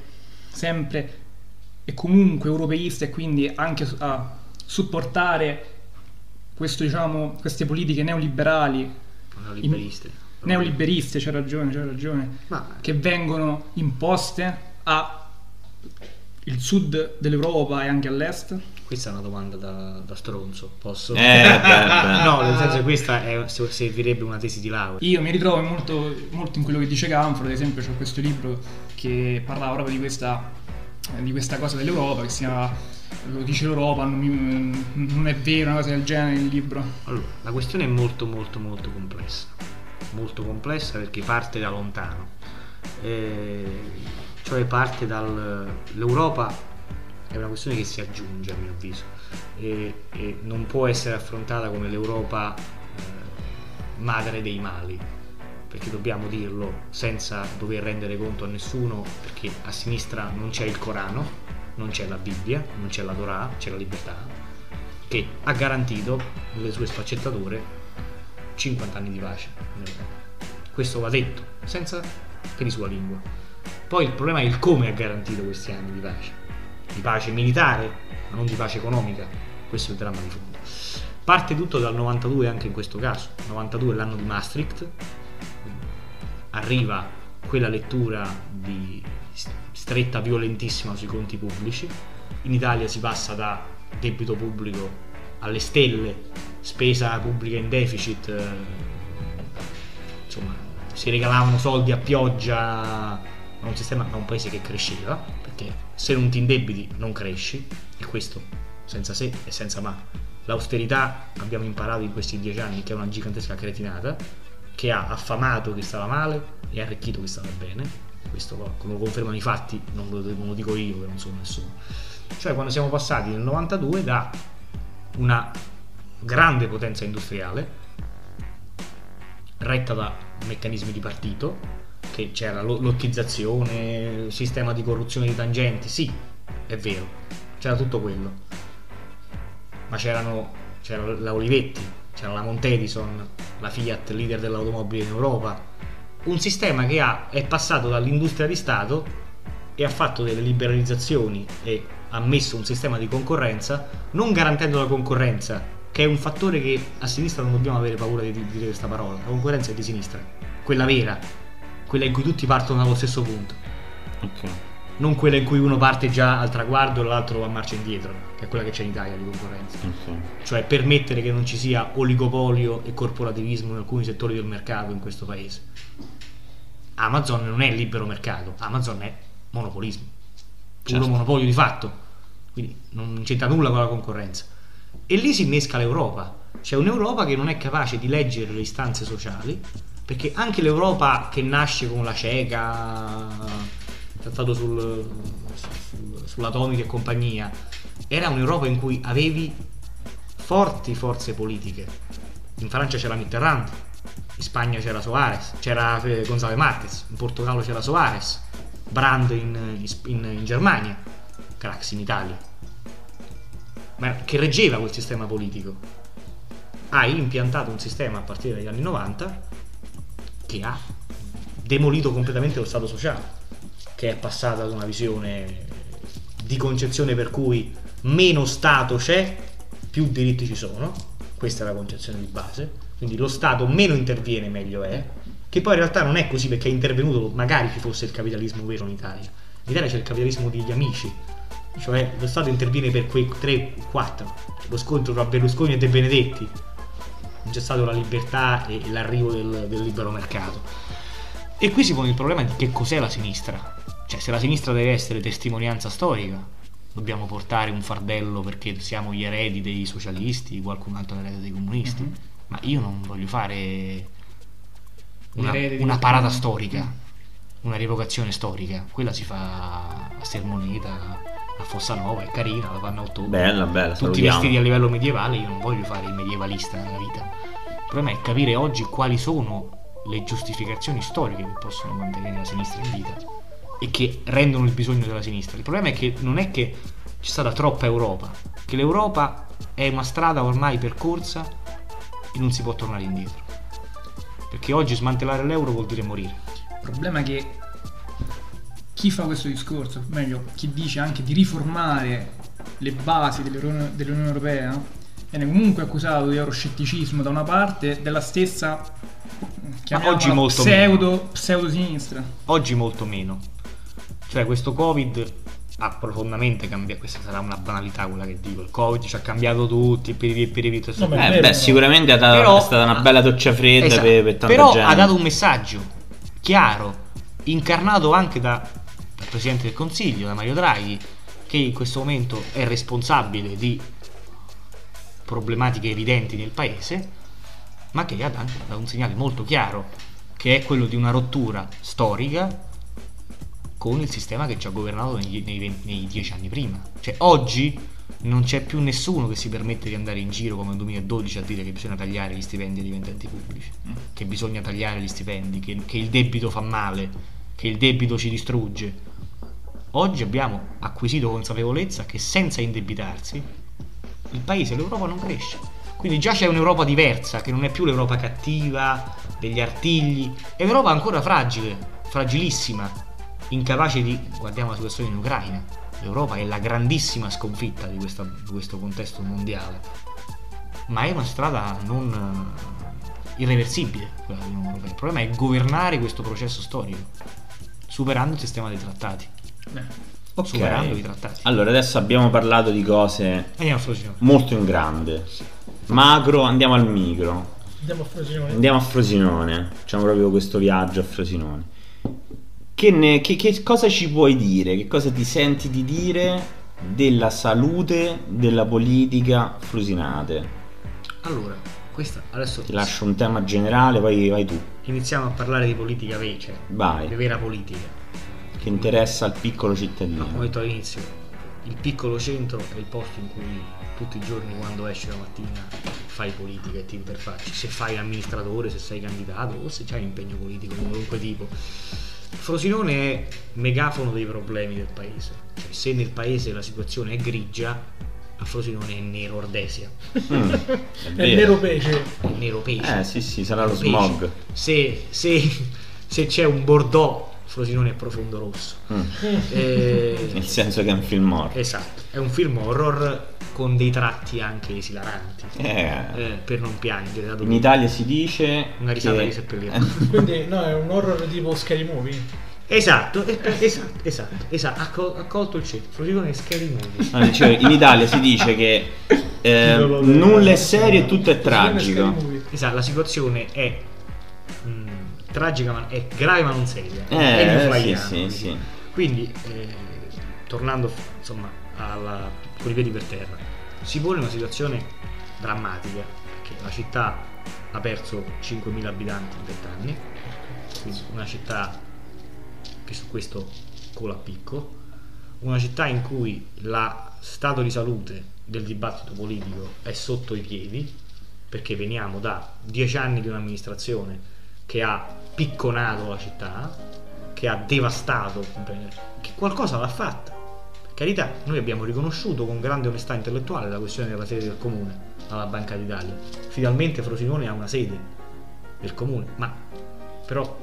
sempre e comunque europeista e quindi anche a supportare questo, diciamo, queste politiche neoliberali, neoliberiste. neoliberiste, c'è ragione, c'è ragione, Ma che vengono imposte a il sud dell'Europa e anche all'est? questa è una domanda da, da stronzo, posso? Eh, beh, beh. no, nel senso che questa è- servirebbe una tesi di laurea. Io mi ritrovo molto, molto in quello che dice Canfro, ad esempio c'è questo libro che parlava proprio di questa, di questa cosa dell'Europa, che si chiama Lo dice l'Europa, non, mi- non è vero, una cosa del genere il libro. Allora, la questione è molto molto molto complessa, molto complessa perché parte da lontano. eh, cioè parte dall'Europa è una questione che si aggiunge a mio avviso e, e non può essere affrontata come l'Europa eh, madre dei mali perché dobbiamo dirlo senza dover rendere conto a nessuno perché a sinistra non c'è il Corano non c'è la Bibbia non c'è la Torah c'è la libertà che ha garantito nelle sue sfaccettature 50 anni di pace questo va detto senza di sua lingua. Poi il problema è il come ha garantito questi anni di pace. Di pace militare ma non di pace economica. Questo è il dramma di fondo. Parte tutto dal 92 anche in questo caso. 92 è l'anno di Maastricht arriva quella lettura di stretta violentissima sui conti pubblici. In Italia si passa da debito pubblico alle stelle spesa pubblica in deficit eh, insomma si regalavano soldi a pioggia a un sistema a un paese che cresceva perché se non ti indebiti non cresci e questo senza se e senza ma. L'austerità abbiamo imparato in questi dieci anni che è una gigantesca cretinata che ha affamato chi stava male e arricchito chi stava bene questo lo confermano i fatti non lo, non lo dico io che non sono nessuno cioè quando siamo passati nel 92 da una grande potenza industriale retta da meccanismi di partito che c'era lottizzazione, sistema di corruzione di tangenti, sì, è vero, c'era tutto quello. Ma c'erano c'era la Olivetti, c'era la Montedison, la Fiat, leader dell'automobile in Europa. Un sistema che ha, è passato dall'industria di Stato e ha fatto delle liberalizzazioni e ha messo un sistema di concorrenza, non garantendo la concorrenza, che è un fattore che a sinistra non dobbiamo avere paura di dire questa parola. La concorrenza è di sinistra, quella vera, quella in cui tutti partono dallo stesso punto. Ok. Non quella in cui uno parte già al traguardo e l'altro va a marcia indietro, che è quella che c'è in Italia di concorrenza. Ok. Cioè permettere che non ci sia oligopolio e corporativismo in alcuni settori del mercato in questo paese. Amazon non è libero mercato, Amazon è monopolismo. Puro Certo. monopolio di fatto. Quindi non c'entra nulla con la concorrenza. E lì si innesca l'Europa. C'è un'Europa che non è capace di leggere le istanze sociali, perché anche l'Europa che nasce con la CECA, trattato sul, sul- sull'atomica e compagnia, era un'Europa in cui avevi forti forze politiche. In Francia c'era Mitterrand, in Spagna c'era Soares, c'era eh, González Marquez, in Portogallo c'era Soares, Brand in, in- in Germania, Craxi in Italia, ma che reggeva quel sistema politico. Hai impiantato un sistema a partire dagli anni 90 che ha demolito completamente lo Stato sociale, che è passata ad una visione di concezione per cui meno Stato c'è, più diritti ci sono, questa è la concezione di base, quindi lo Stato meno interviene meglio è, che poi in realtà non è così perché è intervenuto, magari ci fosse il capitalismo vero in Italia, in Italia c'è il capitalismo degli amici, cioè lo Stato interviene per quei 3-4, lo scontro tra Berlusconi e De Benedetti, non c'è stata la libertà e l'arrivo del, del libero mercato. E qui si pone il problema di che cos'è la sinistra. Cioè, se la sinistra deve essere testimonianza storica, dobbiamo portare un fardello perché siamo gli eredi dei socialisti, qualcun altro è l'erede dei comunisti. Ma io non voglio fare una, una parata storica, una rievocazione storica. Quella si fa a Sermoneta, a Fossanova, è carina, la fanno a ottobre Bella, bella, tutti salutiamo. vestiti a livello medievale, io non voglio fare il medievalista nella vita. Il problema è capire oggi quali sono le giustificazioni storiche che possono mantenere la sinistra in vita e che rendono il bisogno della sinistra. Il problema è che non è che c'è stata troppa Europa, che l'Europa è una strada ormai percorsa e non si può tornare indietro. Perché oggi smantellare l'euro vuol dire morire. Il problema è che chi fa questo discorso, meglio, chi dice anche di riformare le basi dell'Unione dell'Unione Europea, viene comunque accusato di euroscetticismo da una parte della stessa oggi molto pseudo, pseudo sinistra. Oggi molto meno. Cioè questo Covid ha profondamente cambiato, questa sarà una banalità quella che dico, il Covid ci ha cambiato tutti, pirivi e tutto No, Eh, vero, beh, no? sicuramente dato- Però- è stata una bella doccia fredda Esatto. per, per tanta Però gente. ha dato un messaggio chiaro, incarnato anche da- dal Presidente del Consiglio, da Mario Draghi, che in questo momento è responsabile di problematiche evidenti nel Paese, ma che ha dato un segnale molto chiaro, che è quello di una rottura storica con il sistema che ci ha governato negli- nei, venti- nei dieci anni prima. Cioè oggi non c'è più nessuno che si permette di andare in giro come nel 2012 a dire che bisogna tagliare gli stipendi ai dipendenti pubblici, che bisogna tagliare gli stipendi, che, che il debito fa male, che il debito ci distrugge. Oggi abbiamo acquisito consapevolezza che senza indebitarsi il paese, l'Europa non cresce. Quindi già c'è un'Europa diversa, che non è più l'Europa cattiva, degli artigli, è un'Europa ancora fragile, fragilissima, incapace di... guardiamo la situazione in Ucraina. L'Europa è la grandissima sconfitta di, questa- di questo contesto mondiale, ma è una strada non eh, irreversibile quella dell'Unione Europea. Il problema è governare questo processo storico, superando il sistema dei trattati. Ok. Superando i trattati. Allora, adesso abbiamo parlato di cose molto in grande. Macro, andiamo al micro. Andiamo a Frosinone. Andiamo a Frosinone. Facciamo proprio questo viaggio a Frosinone. Che, ne- che- che cosa ci puoi dire? Che cosa ti senti di dire della salute della politica frusinate? Allora, questa adesso Ti lascio un tema generale, poi vai tu. iniziamo a parlare di politica vece, di Vai. vera politica. Che interessa al piccolo cittadino. Come ho detto all'inizio, il piccolo centro è il posto in cui tutti i giorni quando esci la mattina fai politica e ti interfacci. Se fai l'amministratore, se sei candidato o se hai impegno politico di qualunque tipo. Frosinone è megafono dei problemi del paese. Cioè, se nel paese la situazione è grigia, a Frosinone è nero ordesia, Mm, è È nero pesce. è nero pesce. Eh sì sì, sarà lo smog. Se, se- se c'è un Bordeaux, Frosinone è profondo rosso. Mm. Eh, Nel senso che è un film horror. Esatto, è un film horror con dei tratti anche esilaranti, Eh, eh, per non piangere. in che- Italia si dice Una risata che- di seppellire. Quindi no, è un horror tipo Scary Movie. Esatto, eh, esatto, esatto, esatto, ha, ha colto il centro. Frosinone è scary movie. No, dicevo, in Italia si dice che eh, nulla è serio e tutto è tragico. Esatto, la situazione è mh, tragica, ma è grave ma non seria. è Eh, sì, newflyano, sì, quindi. sì. Quindi, eh, tornando insomma alla, con i piedi per terra, si pone una situazione drammatica perché la città ha perso 5.000 abitanti in 20 anni, quindi una città che su questo cola a picco, una città in cui lo stato di salute del dibattito politico è sotto i piedi perché veniamo da 10 anni di un'amministrazione che ha picconato la città, che ha devastato, che qualcosa l'ha fatta. Carità, noi abbiamo riconosciuto con grande onestà intellettuale la questione della sede del comune alla Banca d'Italia. Finalmente Frosinone ha una sede del comune, ma però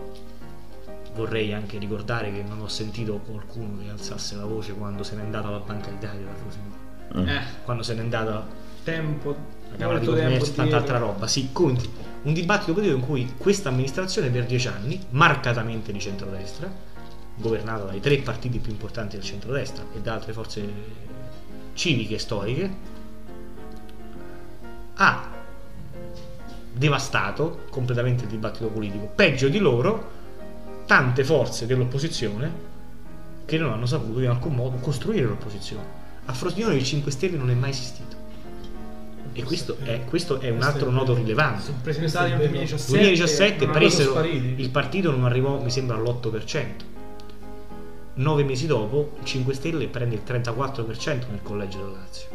vorrei anche ricordare che non ho sentito qualcuno che alzasse la voce quando se n'è andata la Banca d'Italia da Frosinone. Mm. Eh, Quando se n'è andata tempo, la Camera di Commercio e tanta dietro. altra roba. Sì, conti. Un dibattito politico in cui questa amministrazione per dieci anni, marcatamente di centrodestra, governata dai tre partiti più importanti del centrodestra e da altre forze civiche e storiche, ha devastato completamente il dibattito politico. Peggio di loro, tante forze dell'opposizione che non hanno saputo in alcun modo costruire l'opposizione. A Frosinone il 5 Stelle non è mai esistito. E questo è, questo è un altro nodo rilevante. Presentati nel 2017. 2017 non presero il partito non arrivò mi sembra all'8% nove mesi dopo il 5 Stelle prende il 34% nel collegio del Lazio.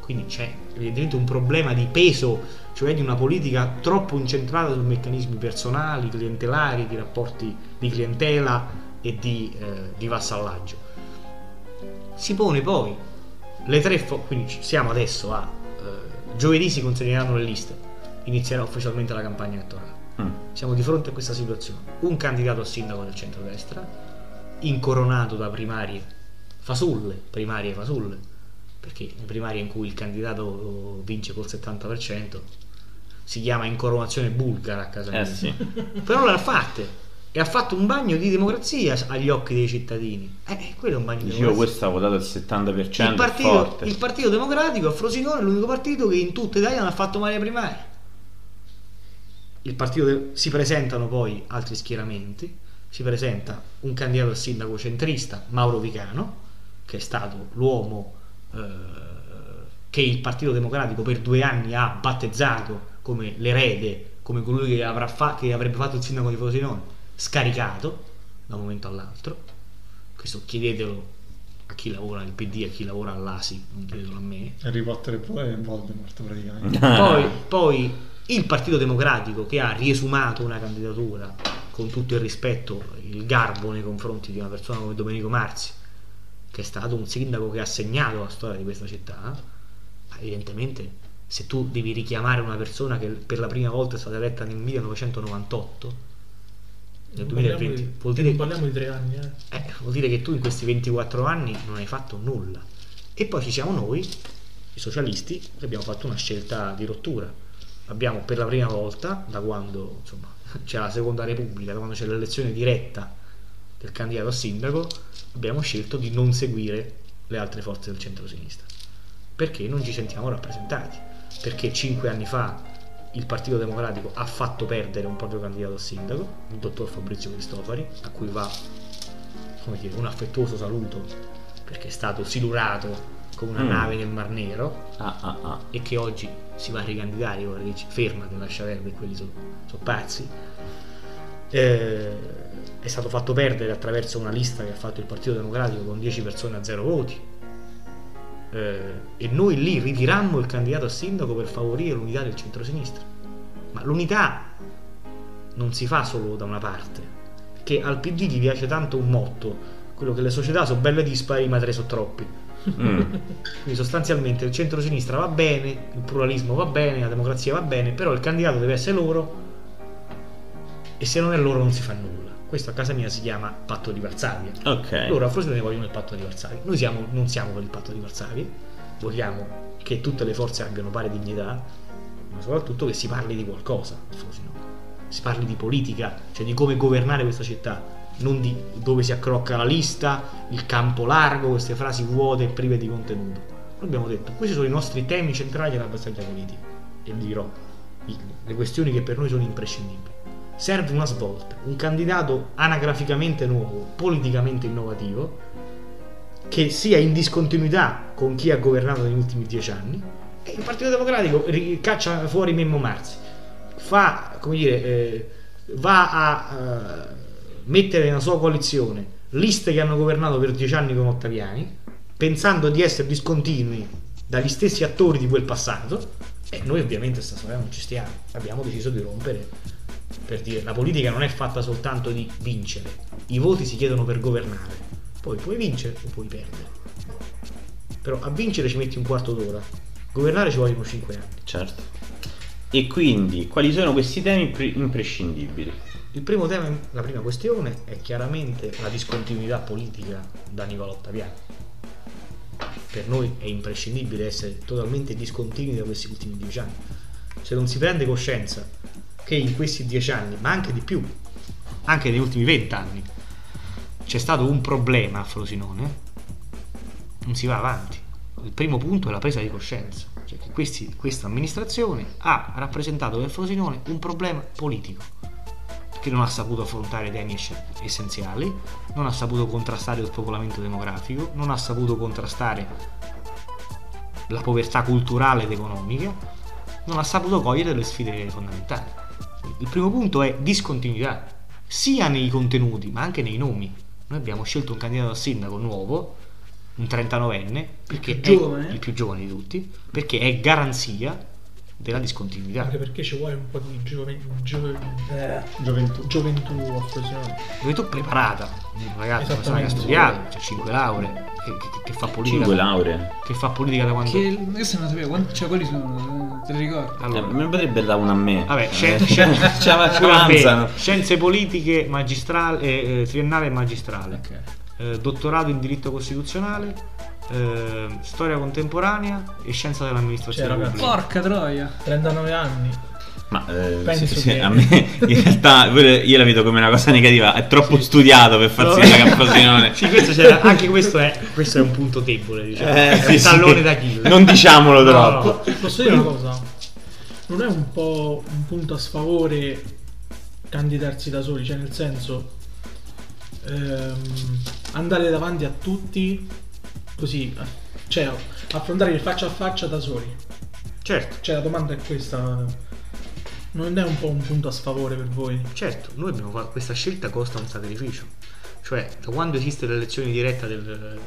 Quindi c'è evidentemente un problema di peso cioè di una politica troppo incentrata su meccanismi personali clientelari di rapporti di clientela e di, eh, di vassallaggio. Si pone poi le tre fo- quindi siamo adesso a eh, giovedì si consegneranno le liste inizierà ufficialmente la campagna elettorale. Mm. siamo di fronte a questa situazione. Un candidato a sindaco del centrodestra incoronato da primarie fasulle primarie fasulle perché le primarie in cui il candidato vince col 70% si chiama incoronazione bulgara a casa mia Eh sì. però l'ha fatte e ha fatto un bagno di democrazia agli occhi dei cittadini eh, quello è un bagno di Dicevo, democrazia questo ha votato il 70%, il partito, forte. il partito Democratico a Frosinone è l'unico partito che in tutta Italia non ha fatto male alle primarie. Il partito de- si presentano poi altri schieramenti. Si presenta un candidato a sindaco centrista, Mauro Vicano, che è stato l'uomo eh, che il Partito Democratico per due anni ha battezzato come l'erede, come colui che, avrà fa- che avrebbe fatto il sindaco di Frosinone, scaricato da un momento all'altro. Questo chiedetelo a chi lavora nel PD e a chi lavora all'ASI, non chiedetelo a me. Harry Potter e poi Voldemort praticamente. Poi, poi il Partito Democratico che ha riesumato una candidatura con tutto il rispetto, il garbo nei confronti di una persona come Domenico Marzi, che è stato un sindaco che ha segnato la storia di questa città, evidentemente se tu devi richiamare una persona che per la prima volta è stata eletta nel 1998, nel Non parliamo 2020, di- vuol dire, parliamo di tre anni, eh. eh, vuol dire che tu in questi 24 anni non hai fatto nulla. E poi ci siamo noi, i socialisti, che abbiamo fatto una scelta di rottura. Abbiamo per la prima volta, da quando insomma, c'è la seconda repubblica, da quando c'è l'elezione diretta del candidato a sindaco, abbiamo scelto di non seguire le altre forze del centro-sinistra. Perché non ci sentiamo rappresentati. Perché cinque anni fa il Partito Democratico ha fatto perdere un proprio candidato a sindaco, il dottor Fabrizio Cristofari, a cui va dire, un affettuoso saluto perché è stato silurato come una Mm. nave nel Mar Nero Ah, ah, ah. e che oggi si va a ricandidare, ora dice fermati, lascia perdere, quelli sono pazzi. Eh, è stato fatto perdere attraverso una lista che ha fatto il Partito Democratico con 10 persone a 0 voti. Eh, e noi lì ritirammo il candidato a sindaco per favorire l'unità del centrosinistra. Ma l'unità non si fa solo da una parte, che al PD gli piace tanto un motto, quello che le società sono belle dispari ma tre sono troppi. Mm. Quindi sostanzialmente il centro-sinistra va bene, il pluralismo va bene, la democrazia va bene, però il candidato deve essere loro e se non è loro non si fa nulla. Questo a casa mia si chiama patto di Varsavia. Ok. Loro a Frosinone vogliono il patto di Varsavia. Noi siamo- non siamo per il patto di Varsavia, vogliamo che tutte le forze abbiano pari dignità, ma soprattutto che si parli di qualcosa a Frosinone. Si parli di politica, cioè di come governare questa città, non di dove si accrocca la lista, il campo largo, queste frasi vuote e prive di contenuto. Noi abbiamo detto, questi sono i nostri temi centrali della battaglia politica. E vi dirò le questioni che per noi sono imprescindibili. Serve una svolta, un candidato anagraficamente nuovo, politicamente innovativo, che sia in discontinuità con chi ha governato negli ultimi dieci anni. E il Partito Democratico caccia fuori Memmo Marzi, fa, come dire, eh, va a eh, mettere nella sua coalizione liste che hanno governato per dieci anni con Ottaviani, pensando di essere discontinui dagli stessi attori di quel passato. E noi ovviamente sta storia non ci stiamo, abbiamo deciso di rompere per dire la politica non è fatta soltanto di vincere, i voti si chiedono per governare, poi puoi vincere o puoi perdere. Però a vincere ci metti un quarto d'ora, governare ci vogliono 5 anni. Certo. E quindi, quali sono questi temi impre- imprescindibili? Il primo tema, la prima questione è chiaramente la discontinuità politica da Nicola Ottaviani. Per noi è imprescindibile essere totalmente discontinui da questi ultimi dieci anni. Se non si prende coscienza che in questi dieci anni, ma anche di più, anche negli ultimi vent'anni, c'è stato un problema a Frosinone, non si va avanti. Il primo punto è la presa di coscienza, cioè che questi- questa amministrazione ha rappresentato per Frosinone un problema politico che non ha saputo affrontare temi esc- essenziali, non ha saputo contrastare lo spopolamento demografico, non ha saputo contrastare la povertà culturale ed economica, non ha saputo cogliere le sfide fondamentali. Il primo punto è discontinuità, sia nei contenuti ma anche nei nomi. Noi abbiamo scelto un candidato a sindaco nuovo, un 39enne, perché più è giovane? il più giovane di tutti, perché è garanzia della discontinuità. Anche perché ci vuole un po' di giove- giove- eh, Gioventù. gioventù tu preparata, un ragazzo una persona che ha studiato, c'ha 5 lauree, che, che- che fa politica. 5 lauree. Che fa politica da quando. Che questo non sapevo, quanti, cioè quelli sono, te li ricordi? Eh, Allora, me ne potrebbe dare una a me. vabbè, Eh, scien- scien- me, scienze politiche, magistrale, eh, eh, triennale e magistrale, Ok. eh, dottorato in diritto costituzionale, eh, storia contemporanea e scienza dell'amministrazione Cioè, pubblica. Porca troia. 39 anni. Ma eh, Penso sì, sì, che- a me in realtà io la vedo come una cosa negativa. È troppo studiato per farsi No. la Camposinone. Sì, questo c'era- anche questo è, questo è un punto debole, diciamo. Eh, è sì, un sì. tallone da kill. Non diciamolo No, troppo. no. Posso dire una cosa? Non è un po' un punto a sfavore candidarsi da soli, cioè nel senso ehm, andare davanti a tutti così, cioè affrontare il faccia a faccia da soli. Certo. Cioè la domanda è questa. Non è un po' un punto a sfavore per voi? Certo, noi abbiamo fatto questa scelta costa un sacrificio. Cioè, da quando esiste l'elezione diretta del,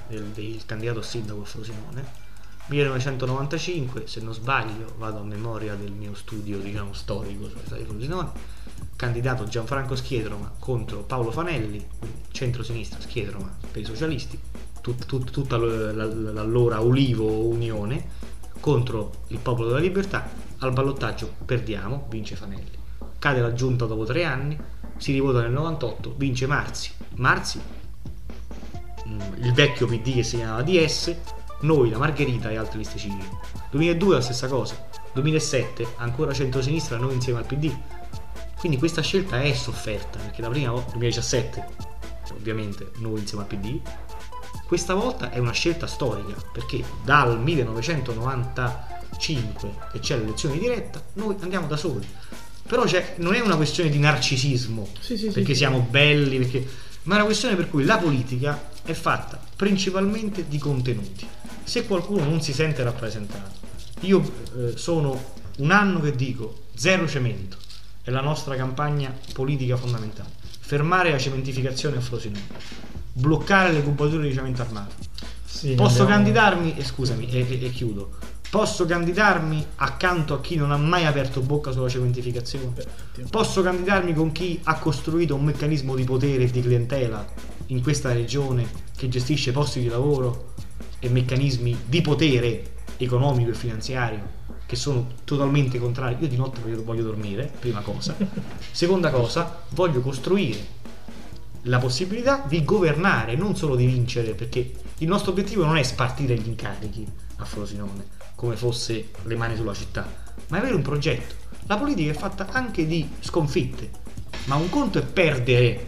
del- del candidato sindaco a Frosinone, 1995, se non sbaglio, vado a memoria del mio studio, diciamo, storico sulla città di Frosinone, candidato Gianfranco Schiedroma contro Paolo Fanelli, centro-sinistra Schiedroma per i socialisti, tut- tut- tutta l'allora Olivo Unione contro il Popolo della Libertà, al ballottaggio perdiamo, vince Fanelli. Cade la giunta dopo tre anni, si rivota nel 98, vince Marzi. Marzi, mm, il vecchio PD che si chiamava DS, noi, la Margherita e altre liste civili. 2002 la stessa cosa, 2007 ancora centrosinistra, noi insieme al PD. Quindi questa scelta è sofferta, perché la prima volta, 2017, ovviamente noi insieme al PD, questa volta è una scelta storica, perché dal 1995 che c'è l'elezione diretta, noi andiamo da soli. Però non è una questione di narcisismo, sì, sì, perché sì. siamo belli, perché- ma è una questione per cui la politica è fatta principalmente di contenuti. Se qualcuno non si sente rappresentato, io eh, sono un anno che dico zero cemento, è la nostra campagna politica fondamentale. Fermare la cementificazione a Frosinone, bloccare le cubature di cemento armato. Sì, Posso abbiamo- candidarmi, e scusami, e, e- e chiudo. Posso candidarmi accanto a chi non ha mai aperto bocca sulla cementificazione? Posso candidarmi con chi ha costruito un meccanismo di potere e di clientela in questa regione che gestisce posti di lavoro e meccanismi di potere economico e finanziario che sono totalmente contrari. Io di notte voglio, voglio dormire, prima cosa. Seconda cosa, voglio costruire la possibilità di governare, non solo di vincere, perché il nostro obiettivo non è spartire gli incarichi a Frosinone, come fosse le mani sulla città, ma avere un progetto. La politica è fatta anche di sconfitte, ma un conto è perdere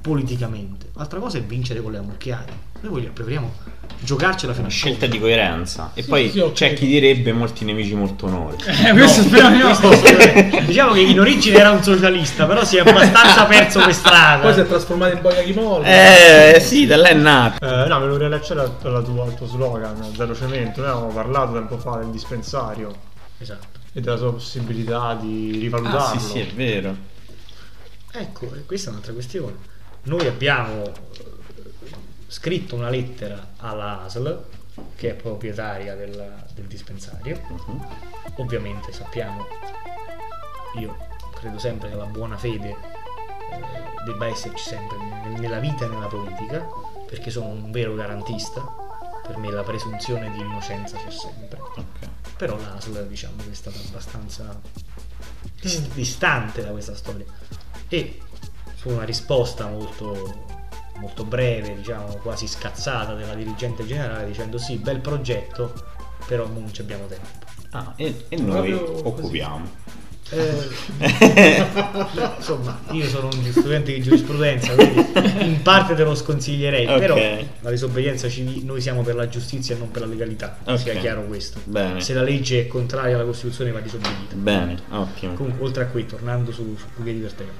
politicamente, l'altra cosa è vincere con le ammucchiate. Noi vogliamo, preferiamo giocarcela fino Una a scelta di coerenza. E Sì, poi sì, ok. c'è chi direbbe molti nemici molto onore. Eh, questo speriamo di no. Diciamo che in origine era un socialista, però si è abbastanza perso per strada. Poi si è trasformato in boia di molle. Eh sì, da là è nato. Eh, no, me lo riallacciare al, alla tua- al tuo slogan, zero cemento. Noi avevamo parlato tempo fa del dispensario Esatto. e della sua possibilità di rivalutarlo. Ah, sì, sì, è vero. Ecco, questa è un'altra questione. Noi abbiamo scritto una lettera alla ASL, che è proprietaria del, del dispensario. Ovviamente sappiamo, io credo sempre che la buona fede eh, debba esserci sempre nella vita e nella politica, perché sono un vero garantista. Per me la presunzione di innocenza c'è sempre. Ok. Però l'ASL diciamo che è stata abbastanza dis- distante da questa storia e su una risposta molto, molto breve, diciamo quasi scazzata della dirigente generale dicendo sì, bel progetto, però non ci abbiamo tempo. Ah, e, e noi Proprio occupiamo. Eh, insomma, io sono un studente di giurisprudenza, quindi in parte te lo sconsiglierei, Ok. però la disobbedienza civile, noi siamo per la giustizia e non per la legalità, Ok. sia chiaro questo. Bene. Se la legge è contraria alla Costituzione va disobbedita. Bene, ottimo. Comunque, oltre a qui, tornando su, su Cughe di Vertella,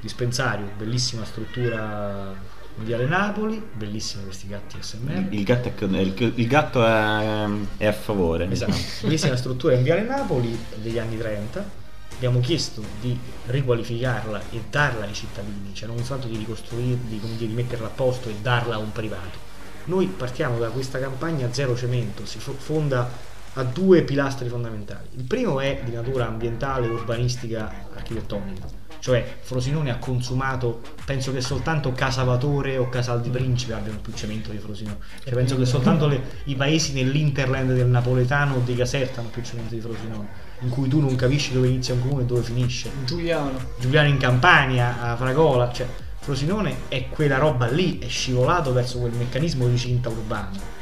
dispensario, bellissima struttura in Viale Napoli, bellissimi questi gatti SMR. Il gatto, è, il, il gatto è, è a favore. Esatto, bellissima struttura in Viale Napoli degli anni 30. Abbiamo chiesto di riqualificarla e darla ai cittadini, cioè non soltanto di ricostruirli, come dire, di metterla a posto e darla a un privato. Noi partiamo da questa campagna zero cemento, si fo- fonda a due pilastri fondamentali. Il primo è di natura ambientale, urbanistica, architettonica. Cioè Frosinone ha consumato, penso che soltanto Casavatore o Casal di Principe abbiano più cemento di Frosinone. Cioè, penso che soltanto le- i paesi nell'interland del napoletano o di Caserta hanno più cemento di Frosinone, in cui tu non capisci dove inizia un comune e dove finisce. Giuliano. Giuliano in Campania, a Fragola, cioè Frosinone è quella roba lì, è scivolato verso quel meccanismo di cinta urbana.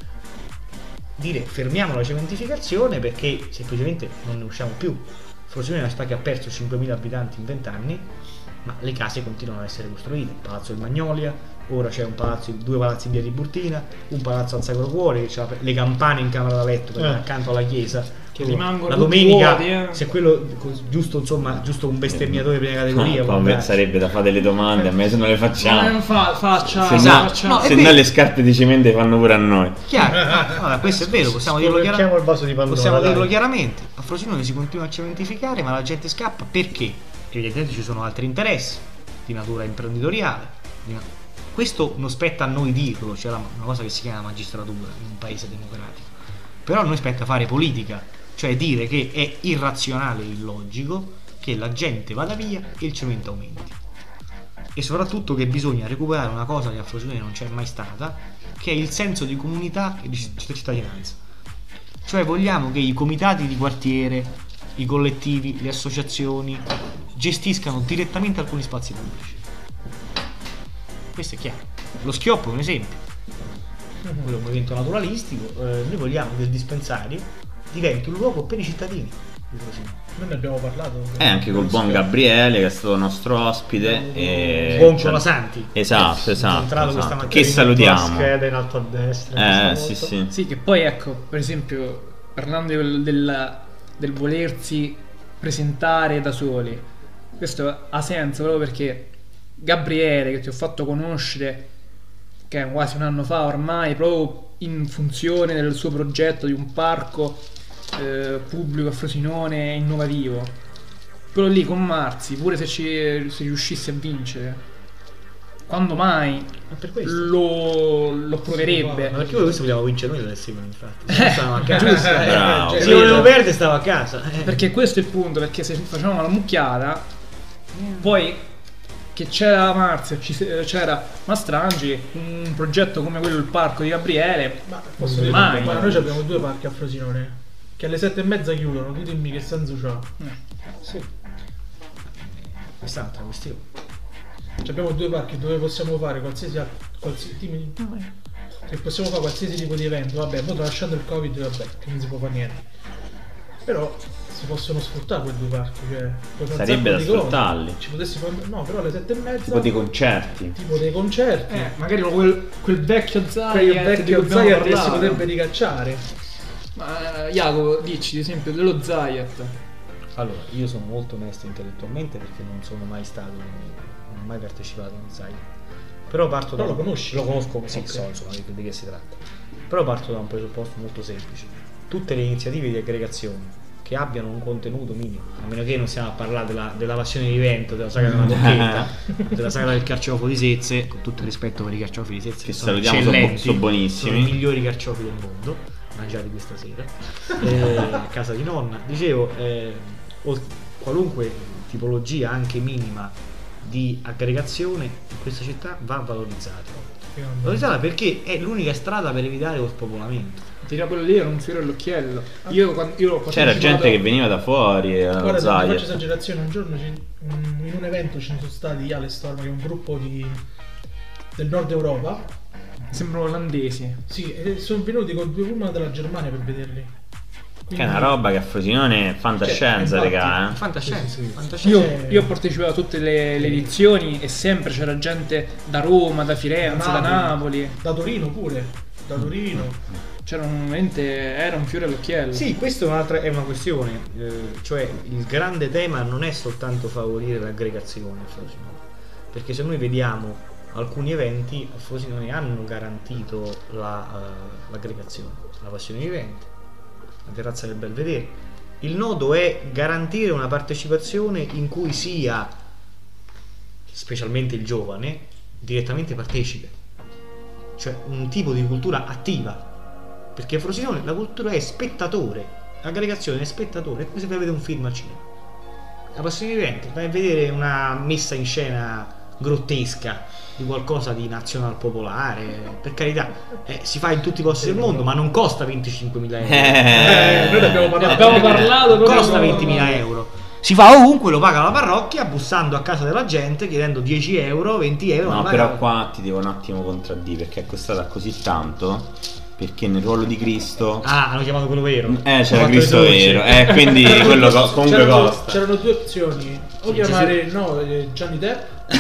Dire fermiamo la cementificazione perché semplicemente non ne usciamo più. Frosinone è una città che ha perso 5.000 abitanti in 20 anni ma le case continuano ad essere costruite. Il palazzo del Magnolia, ora c'è un palazzo, due palazzi in via Tiburtina, un palazzo al Sacro Cuore, che c'ha le campane in camera da letto Eh. accanto alla chiesa. Che rimangono la domenica, vuoti, eh. se quello giusto, insomma, giusto un bestemmiatore di prima categoria, No, vabbè, sarebbe da fare delle domande, a me se non le facciamo. Non fa, faccia, Se, Esatto. no, faccia- No, se no le scarpe di cemento fanno pure a noi. Chiaro, Allora, questo è vero, possiamo dirlo vaso di Pandora. Possiamo dirlo chiaramente, a Frosinone si continua a cementificare, ma la gente scappa perché? Evidentemente ci sono altri interessi di natura imprenditoriale. di na- Questo non spetta a noi dirlo, c'è la- una cosa che si chiama magistratura in un paese democratico. Però a noi spetta fare politica, cioè dire che è irrazionale e illogico che la gente vada via e il cemento aumenti. E soprattutto che bisogna recuperare una cosa che a Frosinone non c'è mai stata, che è il senso di comunità e di citt- cittadinanza. Cioè vogliamo che i comitati di quartiere, i collettivi, le associazioni gestiscano direttamente alcuni spazi pubblici. Questo è chiaro. Lo schioppo è un esempio. Quello è un movimento naturalistico. eh, noi vogliamo che il dispensario diventi un luogo per i cittadini. Noi ne abbiamo parlato. Eh, anche col buon Gabriele che è stato nostro ospite. E... Buon Colasanti. Esatto, esatto. esatto. mattina Che salutiamo. scheda in alto a destra. Eh, sì, sì. Sì, che poi ecco, per esempio, parlando del, del- del volersi presentare da soli, questo ha senso proprio perché Gabriele, che ti ho fatto conoscere, che è quasi un anno fa ormai, proprio in funzione del suo progetto di un parco eh, pubblico a Frosinone innovativo, quello lì con Marzi, pure se, ci, se riuscisse a vincere, quando mai Ma per questo. lo, lo proverebbe? Ma perché questo vogliamo vincere noi delle Simone, infatti. Se no stavamo a casa. Giusto, Eh, bravo. Se Capito? volevo perdere stavo a casa. Eh. Perché questo è il punto, perché se facevamo la mucchiata, poi che c'era Marzio, c'era Mastrangi, un progetto come quello del parco di Gabriele, Ma posso dire, Mai. ma noi abbiamo due parchi a Frosinone. Che alle sette e mezza chiudono, tu dimmi che senso c'ha. Sì. Questa è un'altra questione. Cioè, abbiamo due parchi dove possiamo fare qualsiasi, qualsiasi tipo di- che possiamo fare qualsiasi tipo di evento. Vabbè, poi lasciando il covid, vabbè, che non si può fare niente. Però si possono sfruttare quei due parchi. Cioè, Sarebbe da sfruttarli. Ci potessi fare. No, però alle sette e mezza. Tipo dei concerti. tipo dei concerti. eh, magari quel, quel vecchio Quel Zayat di vecchio Zayat che si potrebbe ricacciare. Ma Jacopo, dici ad esempio dello Zayat. Allora, io sono molto onesto intellettualmente perché non sono mai stato, non ho mai partecipato a un site. Però parto Però da lo conosci? Lo conosco, sì, Ok. so insomma di, di che si tratta. Però parto da un presupposto molto semplice. Tutte le iniziative di aggregazione che abbiano un contenuto minimo, a meno che non stiamo a parlare della, della passione di vento, della sagra della bocchetta, della sagra del carciofo di Sezze, con tutto il rispetto per i carciofi di Sezze, Che sono salutiamo, sono sono buonissimi. sono i migliori carciofi del mondo, mangiati questa sera, eh, a casa di nonna. Dicevo, eh, o- qualunque tipologia, anche minima, di aggregazione in questa città va valorizzata. Valorizzata perché è l'unica strada per evitare lo spopolamento. Dirà quello lì era un fiore all'occhiello. Io, quando, io C'era partecipato- gente che veniva da fuori. eh, Guarda, Zayat. faccio esagerazione, un giorno ci- in un evento ne sono stati Alestorm, che è un gruppo di- del nord Europa. Sembrano olandesi. Sì, e sono venuti con due pullman della Germania per vederli. Che è una roba che a Frosinone è fantascienza, Cioè, raga. Eh. Fantascienza, Sì, sì, sì. fantascienza. Io, Eh. io ho partecipato a tutte le, le edizioni e sempre c'era gente da Roma, da Firenze, da Napoli. Da Torino pure. Da Torino. C'era un, veramente, era un fiore all'occhiello. Sì, questa è, un'altra, è una questione, eh, cioè il grande tema non è soltanto favorire l'aggregazione a Frosinone, perché se noi vediamo alcuni eventi a Frosinone hanno garantito la, eh, l'aggregazione, la passione di eventi, la terrazza del Belvedere. Il nodo è garantire una partecipazione in cui sia, specialmente il giovane, direttamente partecipe, cioè un tipo di cultura attiva, perché a Frosinone la cultura è spettatore, l'aggregazione è spettatore, è come se vai a un film al cinema. La passione di eventi, vai a vedere una messa in scena grottesca di qualcosa di nazional popolare, per carità, eh, si fa in tutti i posti del mondo, ma non costa 25.000 euro. Eh, noi ne abbiamo parlato. abbiamo parlato costa 20.000 euro. Si fa ovunque, lo paga la parrocchia, bussando a casa della gente, chiedendo 10 euro, 20 euro. No, però qua ti devo un attimo contraddire perché è costata così tanto perché nel ruolo di Cristo Ah, hanno chiamato quello vero. eh c'era Cristo vero eh quindi quello co- comunque c'erano, costa c'erano due opzioni: o chiamare no, eh, Johnny Depp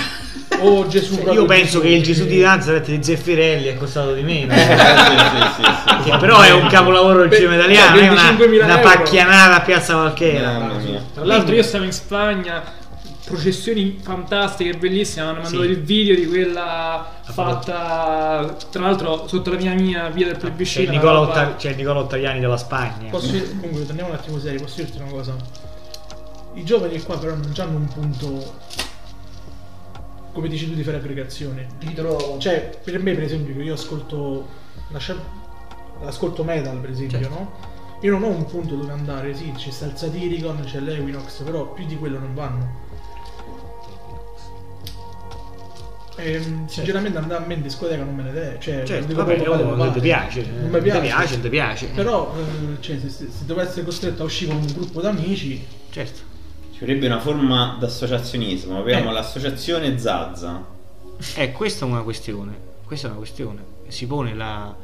o Gesù. Cioè, io penso che il Gesù di Nazareth di Zeffirelli è costato di meno. Eh, sì, sì, sì, sì. Che però è un capolavoro del cinema italiano, è una, 25.000 una pacchianata a Piazza Valchera. Tra l'altro io stavo in Spagna, processioni fantastiche, bellissime, mi hanno mandato Sì. il video di quella fatta tra l'altro sotto la mia mia via del C'è plebiscito. il Nicola, Otta- c'è Nicola Ottaviani della Spagna. Posso comunque, torniamo un attimo seri, posso dirti una cosa? I giovani qua però non hanno un punto come dici tu di fare aggregazione. Cioè, per me per esempio che io ascolto lascia- ascolto metal per esempio, Certo. no? Io non ho un punto dove andare, sì, sta il Satyricon, c'è l'Equinox, però più di quello non vanno. Ehm, sinceramente andare a me in discoteca non me ne deve, cioè Certo, vabbè, proprio oh, non ti piace. Non eh, mi non ti piace. piace, non ti piace. Però eh, cioè, se, se, se devo essere costretto a uscire con un gruppo d'amici, Certo. Ci vorrebbe una forma d'associazionismo abbiamo Eh. l'associazione Zazza Eh, questa è una questione. Questa è una questione. Si pone la.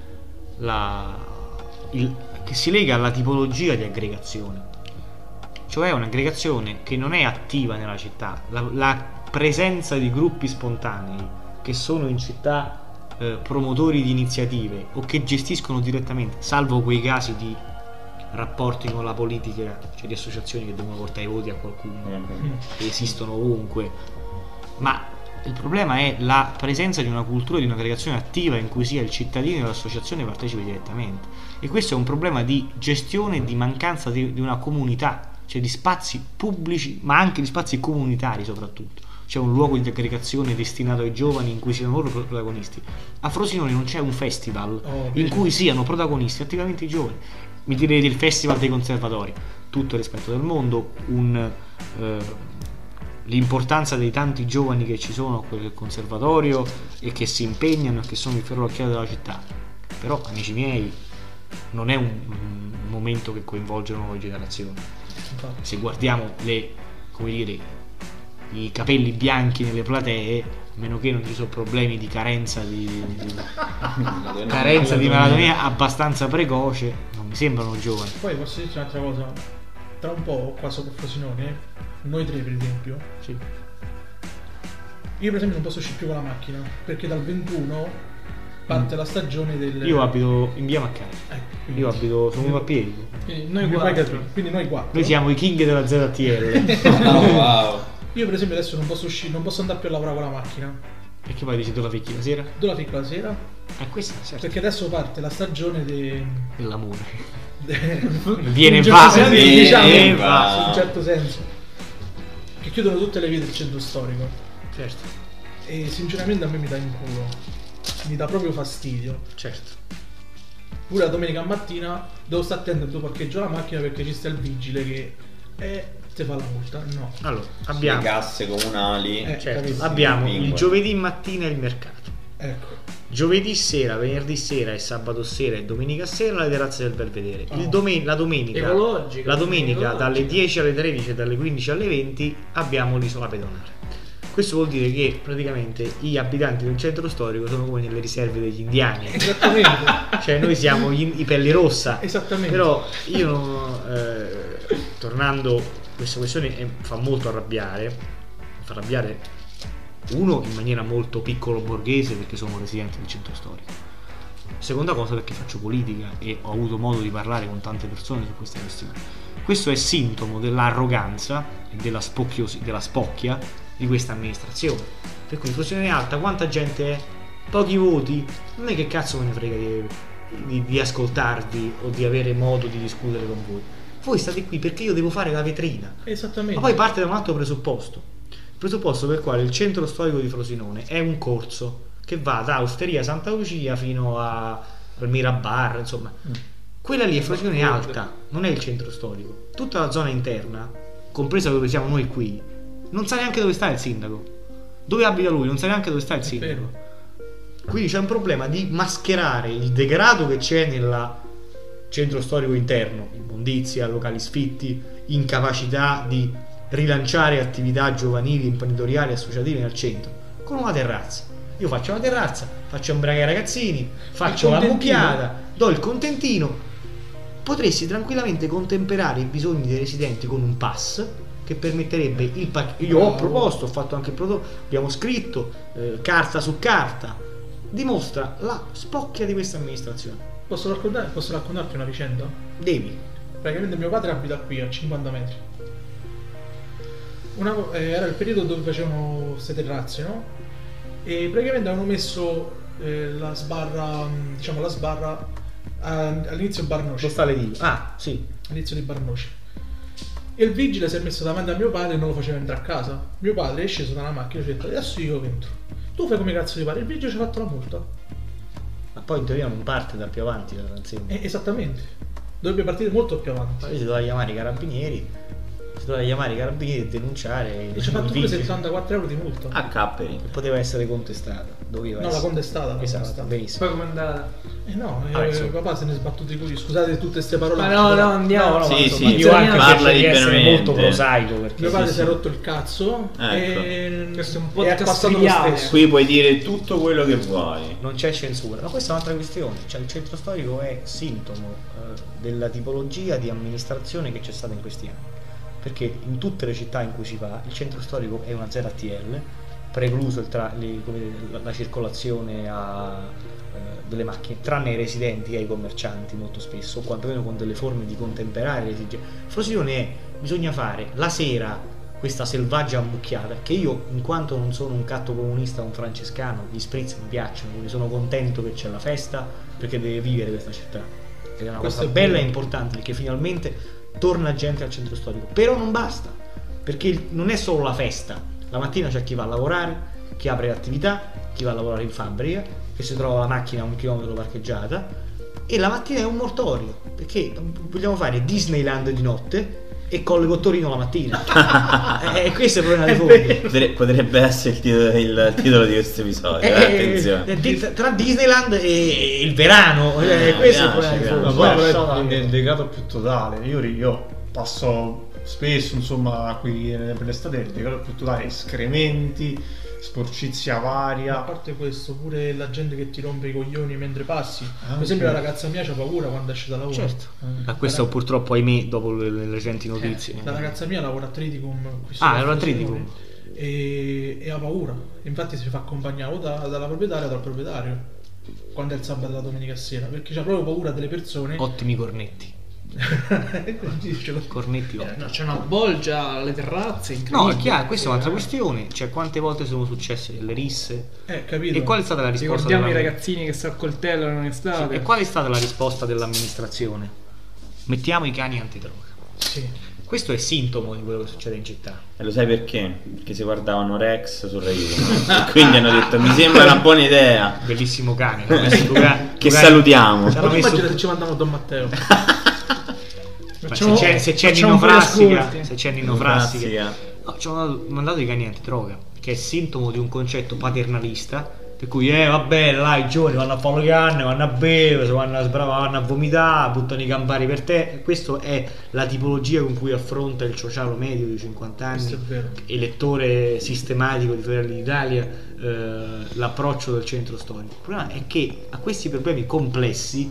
la il- che si lega alla tipologia di aggregazione. Cioè un'aggregazione che non è attiva nella città. La, la presenza di gruppi spontanei che sono in città eh, promotori di iniziative o che gestiscono direttamente, salvo quei casi di rapporti con la politica, cioè di associazioni che devono portare i voti a qualcuno che esistono ovunque. Ma il problema è la presenza di una cultura di un'aggregazione attiva in cui sia il cittadino e l'associazione partecipi direttamente. E questo è un problema di gestione e di mancanza di, di una comunità, cioè di spazi pubblici, ma anche di spazi comunitari soprattutto. C'è un luogo di aggregazione destinato ai giovani in cui siano loro protagonisti. A Frosinone non c'è un festival Oh, in cui siano protagonisti attivamente i giovani. Mi direte il festival dei conservatori, tutto il rispetto del mondo, un, eh, l'importanza dei tanti giovani che ci sono a quel conservatorio e che si impegnano e che sono il ferro all'occhiello della città. Però, amici miei, non è un, un momento che coinvolge nuove generazioni. Se guardiamo le, come dire, i capelli bianchi nelle platee, meno che non ci sono problemi di carenza di, di- carenza di melatonia abbastanza precoce, non mi sembrano giovani. Poi posso dirti un'altra cosa, tra un po' qua sopra Frosinone, noi tre per esempio, Sì. io per esempio non posso uscire più con la macchina, perché dal 21 parte la stagione del... Io abito in via Maccari, Ecco, quindi- io abito, sono uno a piedi. Quindi Quindi noi quattro, quindi noi quattro. Noi siamo i king della ZTL. oh, wow Io per esempio adesso non posso uscire, non posso andare più a lavorare con la macchina. Perché poi dici tu la picchi la sera? Dove la piccola la sera? Ah, questa certo. Perché adesso parte la stagione de... Dell'amore. de- Viene in un va. certo senso, Viene diciamo, e in un certo senso. Che chiudono tutte le vie del centro storico. Certo, E sinceramente a me mi dà in culo. Mi dà proprio fastidio. certo. Pure la domenica mattina devo stare attento dove parcheggio la macchina perché ci sta il vigile che eh, ti fa la multa. No. Allora, le abbiamo, casse comunali Eh. certo, abbiamo il Bingo. giovedì mattina il mercato. Ecco. Giovedì sera, venerdì sera e sabato sera e domenica sera le terrazze del Belvedere. Il Oh. domen- la domenica, Ecologica, la domenica ecologica. dalle 10 alle 13 e dalle 15 alle 20 abbiamo l'isola pedonale. Questo vuol dire che praticamente gli abitanti del centro storico sono come nelle riserve degli indiani. Esattamente. cioè noi siamo gli- i pelli rossa. Esattamente. Però io non, eh, tornando, questa questione è- fa molto arrabbiare. Fa arrabbiare uno in maniera molto piccolo borghese perché sono residente del centro storico. Seconda cosa perché faccio politica e ho avuto modo di parlare con tante persone su queste questioni. Questo è sintomo dell'arroganza e della, della spocchia di questa amministrazione. Per cui in funzione alta quanta gente è? Pochi voti? Non è che cazzo me ne frega di, di- di ascoltarvi o di avere modo di discutere con voi. Voi state qui perché io devo fare la vetrina. Esattamente. Ma poi parte da un altro presupposto. Il presupposto per il quale il centro storico di Frosinone è un corso che va da Osteria Santa Lucia fino a, al Mirabar, insomma. Quella lì è Frosinone alta, non è il centro storico. Tutta la zona interna, compresa dove siamo noi qui, non sa neanche dove sta il sindaco. Dove abita lui, non sa neanche dove sta il È sindaco. vero. Quindi c'è un problema di mascherare il degrado che c'è nel centro storico interno, immondizia, locali sfitti, incapacità di rilanciare attività giovanili, imprenditoriali, associative nel centro, con una terrazza. Io faccio la terrazza, faccio imbragare i ragazzini, faccio la mucchiata, do il contentino. Potresti tranquillamente contemperare i bisogni dei residenti con un pass che permetterebbe il pacchetto. Io ho proposto, ho fatto anche il prodotto, abbiamo scritto eh, carta su carta. Dimostra la spocchia di questa amministrazione. Posso, raccontare- posso raccontarti una vicenda? Devi. Praticamente mio padre abita qui a 50 metri. Una eh, era il periodo dove facevano queste terrazze, no? E praticamente avevano messo eh, la sbarra, mh, diciamo la sbarra a- all'inizio Barnoci. Lo sta le dico. Ah, sì. all'inizio di Barnoci. E il vigile si è messo davanti a mio padre e non lo faceva entrare a casa. Mio padre è sceso dalla macchina e ci ha detto adesso io entro. Tu fai come cazzo ti pare. Il vigile ci ha fatto la multa. Ma poi in teoria non parte da più avanti la transizione. Eh, esattamente. Dovrebbe partire molto più avanti. Poi si doveva chiamare i carabinieri, si doveva chiamare i carabinieri e denunciare E ci ha fatto il pure vigile. 74 euro di multa. A capperi. Poteva essere contestata. Doveva No, essere. contestata, l'ha Esatto, contestata. benissimo. Poi com'è andata? Eh no, eh, Ah, insomma. papà se ne è sbattuto i culi. Scusate tutte queste parole. Ma no, no, andiamo. No, no, Sì, sì, io anche parla di essere molto prosaico perché Mio padre sì, si è rotto il cazzo Ecco. e Questo è un è passato lo stesso. Qui puoi dire tutto quello che vuoi. non c'è censura. Ma questa è un'altra questione. Cioè, il centro storico è sintomo eh, della tipologia di amministrazione che c'è stata in questi anni. Perché in tutte le città in cui si va, il centro storico è una ZTL, precluso tra- come dire, la, la circolazione a, eh, delle macchine, tranne ai residenti e ai commercianti molto spesso, o quantomeno con delle forme di contemperare le esigenze. Frosinone è, bisogna fare la sera questa selvaggia ammucchiata che io in quanto non sono un catto comunista o un francescano gli spritz mi piacciono quindi sono contento che c'è la festa perché deve vivere questa città. Ed è una Questo cosa è bella e importante perché finalmente torna gente al centro storico. Però non basta perché non è solo la festa la mattina c'è chi va a lavorare chi apre l'attività chi va a lavorare in fabbrica che si trova la macchina a un chilometro parcheggiata e la mattina è un mortorio perché vogliamo fare Disneyland di notte e Colle Cottorino la mattina e questo è il problema di fondo Potre- Potrebbe essere il titolo, il titolo di questo episodio. eh, Eh, attenzione. eh, tra Disneyland e il verano eh, Eh, questo è il piace, problema di piace. Ma fondo. poi è nel degrado più totale. Io, io passo spesso, insomma, qui eh, per l'estate, il degrado più totale, escrementi, sporcizia A varia. parte questo, pure la gente che ti rompe i coglioni mentre passi. Per Anche. esempio, la ragazza mia c'ha paura quando esce da lavoro. Certo. Eh. Ma questo purtroppo ahimè dopo le, le recenti notizie. La ragazza mia lavora a Triticum. Ah, lavora a Triticum. E, e ha paura. Infatti si fa accompagnare o da- dalla proprietaria o dal proprietario. Quando è il sabato e la domenica sera. Perché c'ha proprio paura delle persone. Ottimi cornetti. Dicelo. Cornetti Eh, no, c'è una bolgia alle terrazze No, è chiaro, questa è un'altra Eh, questione. Cioè, quante volte sono successe delle risse? Eh, capito. E qual è stata la risposta? Ricordiamo i della- ragazzini che si accoltellano in estate. E qual è stata la risposta dell'amministrazione? Mettiamo i cani antidroga. Sì. Questo è sintomo di quello che succede in città. E lo sai perché? Perché si guardavano Rex su Rai 1. quindi hanno detto mi sembra una buona idea. Bellissimo cane. Che salutiamo. Ci hanno messo- immagina se ci mandiamo Don Matteo. Ma Facciamo- se c'è, se c'è Nino un po' di Frassica, se c'è Nino Frassica, no, ci hanno mandato i cani antidroga, che è sintomo di un concetto paternalista, per cui eh vabbè, là i giovani vanno a fare le canne, vanno a bere, vanno a sbravare, vanno a vomitare, buttano i campari per te. Questa è la tipologia con cui affronta il socialo medio di 50 Questo anni, elettore sistematico di Fratelli d'Italia, eh, l'approccio del centro storico. Il problema è che a questi problemi complessi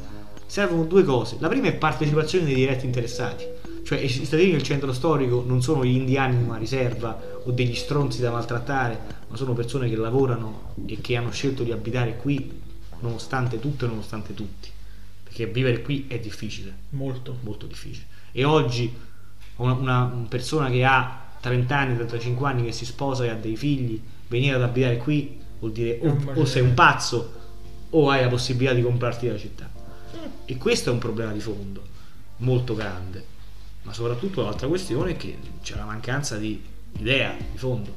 servono due cose. La prima è partecipazione dei diretti interessati. Cioè i cittadini del centro storico non sono gli indiani di una riserva o degli stronzi da maltrattare, ma sono persone che lavorano e che hanno scelto di abitare qui nonostante tutto e nonostante tutti. Perché vivere qui è difficile Molto. molto difficile. E oggi una, una persona che ha 30 anni, 35 anni, che si sposa e ha dei figli, venire ad abitare qui vuol dire o, o sei un pazzo o hai la possibilità di comprarti la città. E questo è un problema di fondo molto grande. Ma soprattutto l'altra questione è che c'è la mancanza di idea di fondo,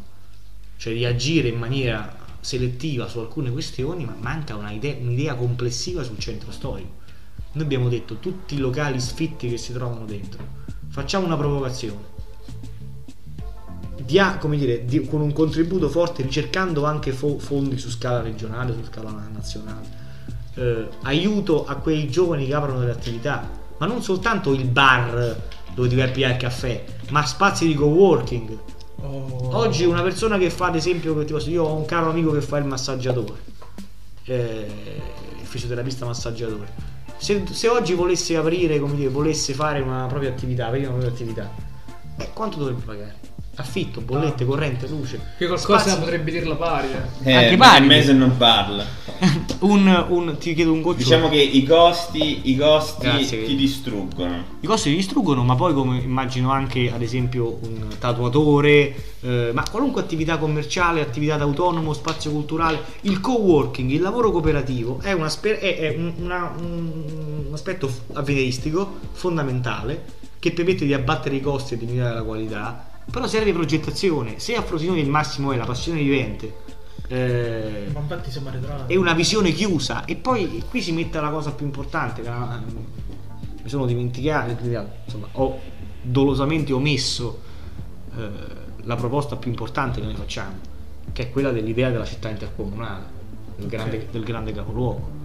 cioè di agire in maniera selettiva su alcune questioni, ma manca una idea- un'idea complessiva sul centro storico. Noi abbiamo detto tutti i locali sfitti che si trovano dentro. Facciamo una provocazione. Dia, dire, di- con un contributo forte, ricercando anche fo- fondi su scala regionale, su scala nazionale. Eh, aiuto a quei giovani che aprono delle attività, ma non soltanto il bar dove ti vai a pigliare il caffè, ma spazi di coworking, Oh. Oggi una persona che fa ad esempio, che posso- io ho un caro amico che fa il massaggiatore, eh, il fisioterapista massaggiatore. Se, se oggi volesse aprire, come dire, volesse fare una propria attività, aprire una propria attività, eh, quanto dovrebbe pagare? Affitto, bollette, corrente, luce. Che qualcosa Spazi- potrebbe dirla pari. eh. Eh, Anche pari. un mese non parla. un, un- ti chiedo un goccio. Diciamo che i costi, i costi Grazie. ti distruggono. I costi ti distruggono, ma poi come immagino anche ad esempio un tatuatore, eh, ma qualunque attività commerciale, attività d'autonomo, spazio culturale, il co-working, il lavoro cooperativo è, una è- è un, una- un- un aspetto avveniristico fondamentale che permette di abbattere i costi e di migliorare la qualità, però serve progettazione. Se a Frosinone il massimo è la passione vivente, eh, è una visione chiusa. E poi qui si mette la cosa più importante che ah, mi sono dimenticato insomma ho dolosamente omesso eh, la proposta più importante che noi facciamo che è quella dell'idea della città intercomunale del grande, del grande capoluogo.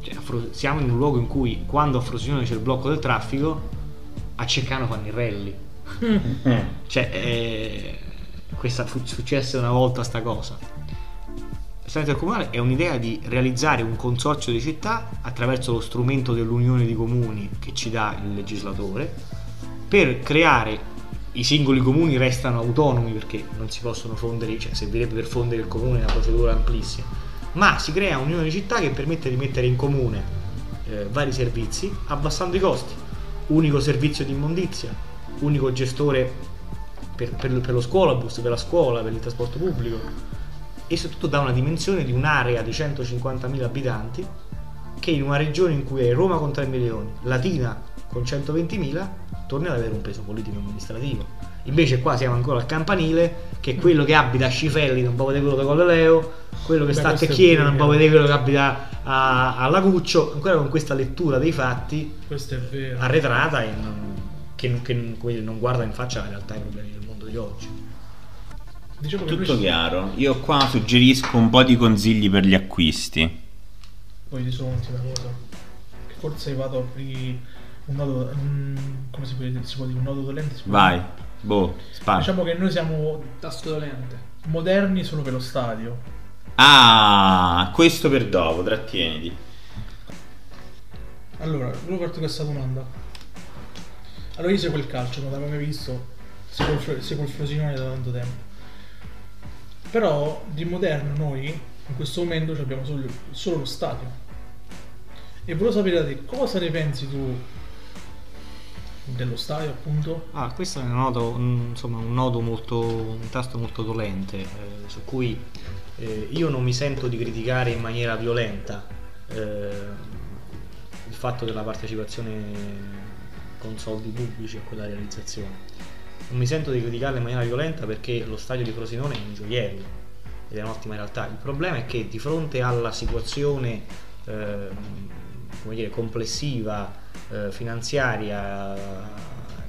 Cioè, siamo in un luogo in cui quando a Frosinone c'è il blocco del traffico a Ceccano fanno i rally cioè eh, questa fu successa una volta sta cosa. Il Stato intercomunale è un'idea di realizzare un consorzio di città attraverso lo strumento dell'unione di comuni che ci dà il legislatore. Per creare i singoli comuni restano autonomi perché non si possono fondere, cioè servirebbe per fondere il comune una procedura amplissima, ma si crea un'unione di città che permette di mettere in comune eh, vari servizi abbassando i costi. Unico servizio di immondizia, unico gestore per, per- per lo scuolabus, per la scuola, per il trasporto pubblico. E soprattutto dà una dimensione di un'area di 150.000 abitanti che in una regione in cui è Roma con 3 milioni, Latina con 120.000, torna ad avere un peso politico amministrativo. Invece qua siamo ancora al campanile, che quello che abita a Scifelli non può vedere quello da Colleleo, quello che Beh, sta a Tecchiena non può vedere quello che abita a, a Laguccio, ancora con questa lettura dei fatti arretrata e non, che, che- come dire, non guarda in faccia la realtà i problemi del mondo di oggi. Diciamo che Tutto noi- chiaro. Io qua suggerisco un po' di consigli per gli acquisti. Poi di solo un'ultima cosa. Che forse vado a aprire un nodo. un- come si può dire? Si può dire un nodo dolente? si può Vai. dire? Boh, spara. Diciamo che noi siamo Tasto dolente. moderni solo per lo stadio. Ah, questo per dopo, trattieniti. Allora, volevo farti questa domanda. Allora io seguo il calcio, non l'avevo mai visto, seguo il, Frosinone da tanto tempo. Però di moderno noi in questo momento abbiamo solo, solo lo stadio. E volevo sapere da te cosa ne pensi tu dello stadio appunto? Ah, questo è un nodo, un- insomma, un nodo molto, un tasto molto dolente, eh, su cui eh, io non mi sento di criticare in maniera violenta eh, il fatto della partecipazione con soldi pubblici a quella realizzazione. Non mi sento di criticarla in maniera violenta perché lo stadio di Frosinone è un gioiello ed è un'ottima realtà. Il problema è che di fronte alla situazione come dire, complessiva, eh, finanziaria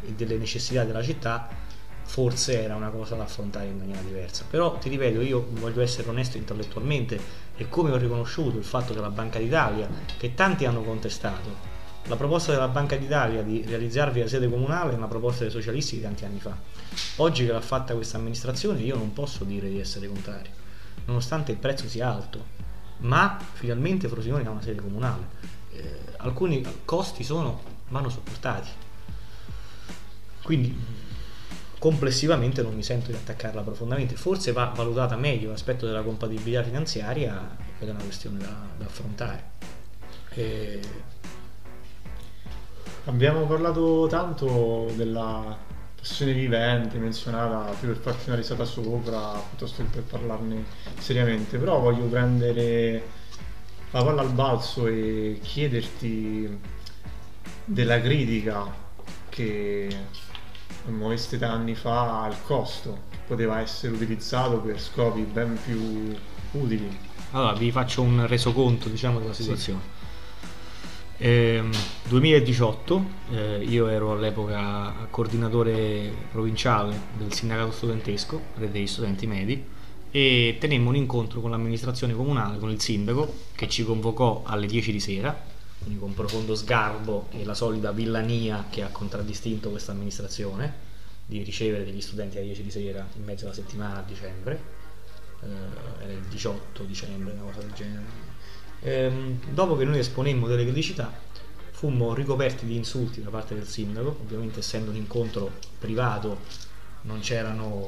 e delle necessità della città, forse era una cosa da affrontare in maniera diversa. Però ti ripeto, io voglio essere onesto intellettualmente e come ho riconosciuto il fatto che la Banca d'Italia, che tanti hanno contestato, la proposta della Banca d'Italia di realizzarvi la sede comunale è una proposta dei socialisti di tanti anni fa. Oggi che l'ha fatta questa amministrazione io non posso dire di essere contrario, nonostante il prezzo sia alto, ma finalmente Frosinone ha una sede comunale. Eh, alcuni costi sono, vanno sopportati. Quindi complessivamente non mi sento di attaccarla profondamente, forse va valutata meglio l'aspetto della compatibilità finanziaria ed è una questione da, da affrontare. Eh, Abbiamo parlato tanto della passione vivente menzionata più per farci una risata sopra piuttosto che per parlarne seriamente, però voglio prendere la palla al balzo e chiederti della critica che muoveste anni fa al costo che poteva essere utilizzato per scopi ben più utili. Allora, vi faccio un resoconto, diciamo, della situazione. Ehm, 2018, eh, io ero all'epoca coordinatore provinciale del sindacato studentesco, rete degli studenti medi, e tenemmo un incontro con l'amministrazione comunale, con il sindaco, che ci convocò alle 10 di sera, quindi con profondo sgarbo e la solita villania che ha contraddistinto questa amministrazione. di ricevere degli studenti alle 10 di sera in mezzo alla settimana a dicembre, eh, era il 18 dicembre, una cosa del genere. Ehm, dopo che noi esponemmo delle criticità, fummo ricoperti di insulti da parte del sindaco, ovviamente essendo un incontro privato non c'erano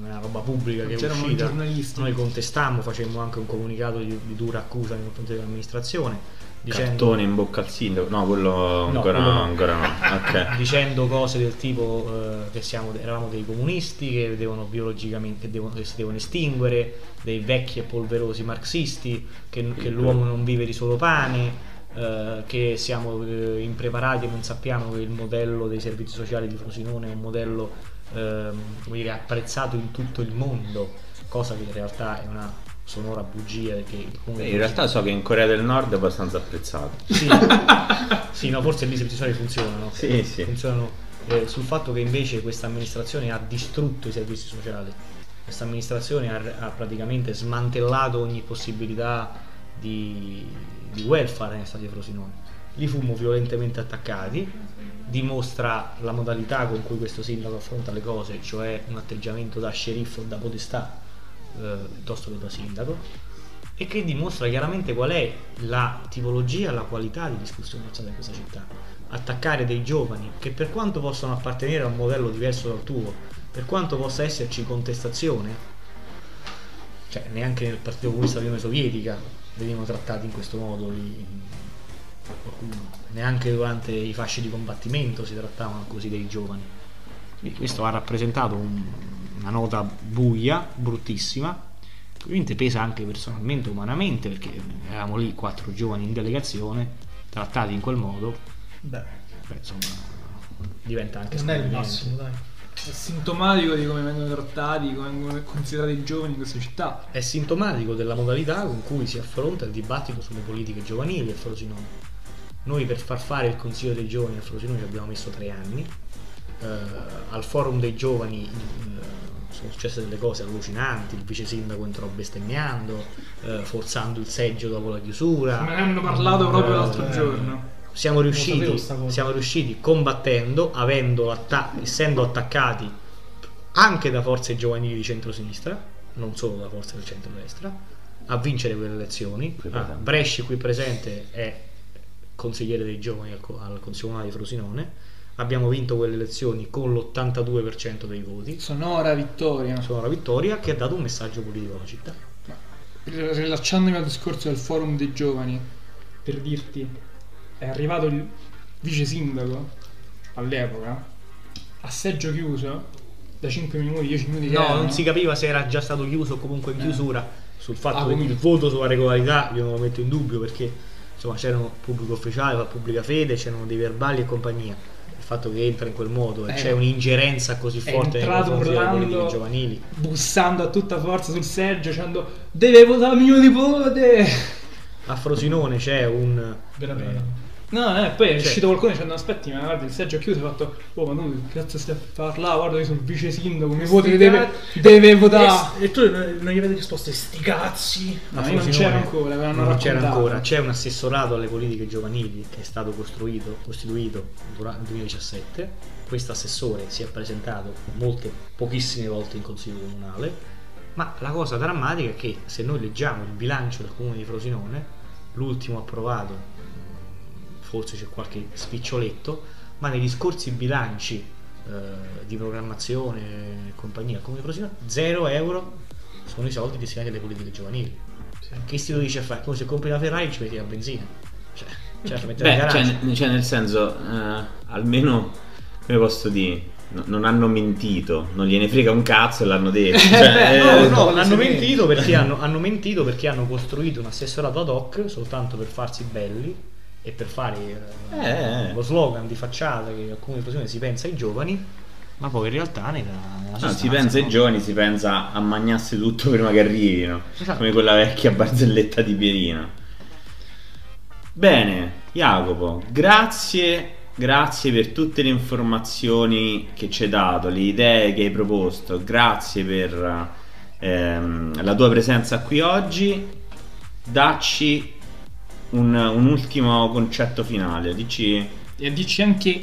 una roba pubblica Non che c'erano uscita. giornalisti. Noi contestammo, facemmo anche un comunicato di, di dura accusa nei confronti dell'amministrazione, dicendo, Cartone in bocca al sindaco. No, quello ancora quello no, no. ancora no. Ok. dicendo cose del tipo eh, che siamo, eravamo dei comunisti che devono biologicamente devono- che si devono estinguere, dei vecchi e polverosi marxisti, che, che l'uomo non vive di solo pane, eh, che siamo eh, impreparati e non sappiamo che il modello dei servizi sociali di Frosinone è un modello ehm, come dire, apprezzato in tutto il mondo, cosa che in realtà è una sonora bugia che In realtà so che in Corea del Nord è abbastanza apprezzato. sì, sì, no, forse lì i servizi sociali funzionano. Sì, sì. Funzionano eh, sul fatto che invece questa amministrazione ha distrutto i servizi sociali. Questa amministrazione ha, ha praticamente smantellato ogni possibilità di, di welfare nel stadio Frosinone. Li fummo violentemente attaccati, dimostra la modalità con cui questo sindaco affronta le cose, cioè un atteggiamento da sceriffo da potestà eh, piuttosto che da sindaco e che dimostra chiaramente qual è la tipologia, la qualità di discussione facciata in questa città. Attaccare dei giovani che per quanto possano appartenere a un modello diverso dal tuo, per quanto possa esserci contestazione, cioè neanche nel Partito Comunista dell'Unione Sovietica venivano trattati in questo modo, i- neanche durante i fasci di combattimento si trattavano così dei giovani. Quindi questo ha rappresentato un- una nota buia, bruttissima, ovviamente pesa anche personalmente, umanamente, perché eravamo lì quattro giovani in delegazione, trattati in quel modo, Beh, beh, insomma, diventa anche non è il massimo, dai. È sintomatico di come vengono trattati, come vengono considerati i giovani in questa città. È sintomatico della modalità con cui si affronta il dibattito sulle politiche giovanili a Frosinone. Noi per far fare il Consiglio dei Giovani a Frosinone ci abbiamo messo tre anni. Eh, al forum dei giovani eh, sono successe delle cose allucinanti, il vice sindaco entrò bestemmiando, eh, forzando il seggio dopo la chiusura. Me ne hanno parlato proprio Eh, l'altro eh. giorno. siamo riusciti, siamo riusciti combattendo, avendo atta- essendo attaccati anche da forze giovanili di centrosinistra, non solo da forze del centrodestra, a vincere quelle elezioni. Qui Ah. Bresci qui presente è consigliere dei giovani al, co- al Consiglio Comunale di Frosinone. Abbiamo vinto quelle elezioni con l'82% dei voti. Sonora vittoria. Sono la vittoria che ha dato un messaggio politico alla città. Rilacciandomi al discorso del forum dei giovani, per dirti, è arrivato il vice sindaco all'epoca a seggio chiuso da 5 minuti, 10 minuti No, erano. non si capiva se era già stato chiuso o comunque in Eh. chiusura. Sul fatto Ah, che il voto sulla regolarità io non lo metto in dubbio perché insomma c'erano pubblico ufficiale, pubblica fede, c'erano dei verbali e compagnia. Fatto che entra in quel modo e Eh. c'è un'ingerenza così forte nei confronti delle giovanili. bussando a tutta forza sul seggio dicendo deve votare mio nipote A Frosinone c'è un Veramente. No eh, poi è Cioè- uscito qualcuno dicendo aspetti ma guarda il seggio è chiuso e ha fatto oh ma tu che cazzo stai a parlare guarda io sono il vice sindaco mi voti deve, deve votare E, e tu non gli avete risposto, sti cazzi. No, a io non Frosinone c'ero ancora, non c'era raccontato. ancora. C'è un assessorato alle politiche giovanili che è stato costruito, costituito durante il 2017. Questo assessore si è presentato molte, pochissime volte in consiglio comunale. Ma la cosa drammatica è che se noi leggiamo il bilancio del comune di Frosinone, l'ultimo approvato, forse c'è qualche spiccioletto, ma negli scorsi bilanci eh, di programmazione e compagnia di Frosinone, 0 euro sono i soldi destinati alle politiche giovanili. Che istituto dice a fare? Come se compri la Ferrari ci metti la benzina. Cioè, cioè ci metti la Beh, garage. cioè, cioè, nel senso, eh, almeno, come posso dire, no- non hanno mentito, non gliene frega un cazzo e l'hanno detto. Cioè, No, eh, no, no, hanno sì. mentito, perché hanno, hanno mentito perché hanno costruito un assessorato ad hoc soltanto per farsi belli e per fare eh, Eh, eh. lo slogan di facciata che di Frosinone si pensa ai giovani, ma poi in realtà nella, nella No, si pensa ai no? giovani, si pensa a magnarsi tutto prima che arrivino, Esatto. come quella vecchia barzelletta di Pierino. Bene, Jacopo, grazie, grazie per tutte le informazioni che ci hai dato, le idee che hai proposto, grazie per ehm, la tua presenza qui oggi. Dacci un, un ultimo concetto finale, dici e dici anche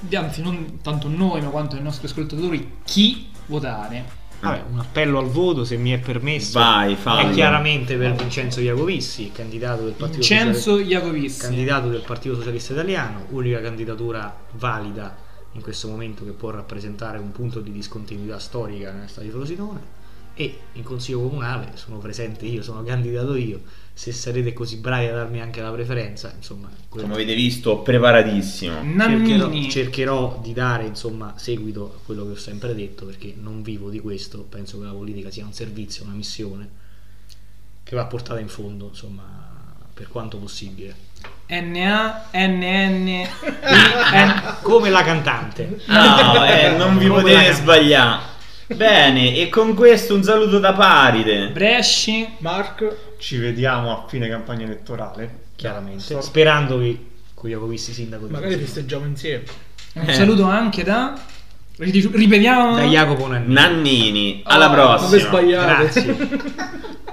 di- anzi non tanto noi ma quanto i nostri ascoltatori, chi votare. Vabbè, un appello al voto, se mi è permesso. Vai, fallo. È chiaramente per Vincenzo Iacovissi, candidato del Partito Vincenzo Socialista, Iacovissi. candidato del Partito Socialista Italiano, unica candidatura valida in questo momento che può rappresentare un punto di discontinuità storica nella storia di Frosinone. E in consiglio comunale sono presente io, sono candidato io. Se sarete così bravi a darmi anche la preferenza, insomma, quello- Come avete visto, preparatissimo. cercherò, cercherò di dare insomma seguito a quello che ho sempre detto perché non vivo di questo penso che la politica sia un servizio una missione che va portata in fondo insomma per quanto possibile NA, NN, come la cantante No, eh, non vi potete cantante. sbagliare. Bene, e con questo un saluto da Paride. Bresci. Mark, Ci vediamo a fine campagna elettorale. chiaramente sperando che con Iacovissi sindaco di magari festeggiamo insieme. Un Eh. saluto anche da. Ripetiamo. da Jacopo Nannini Nannini, alla Ah, prossima. grazie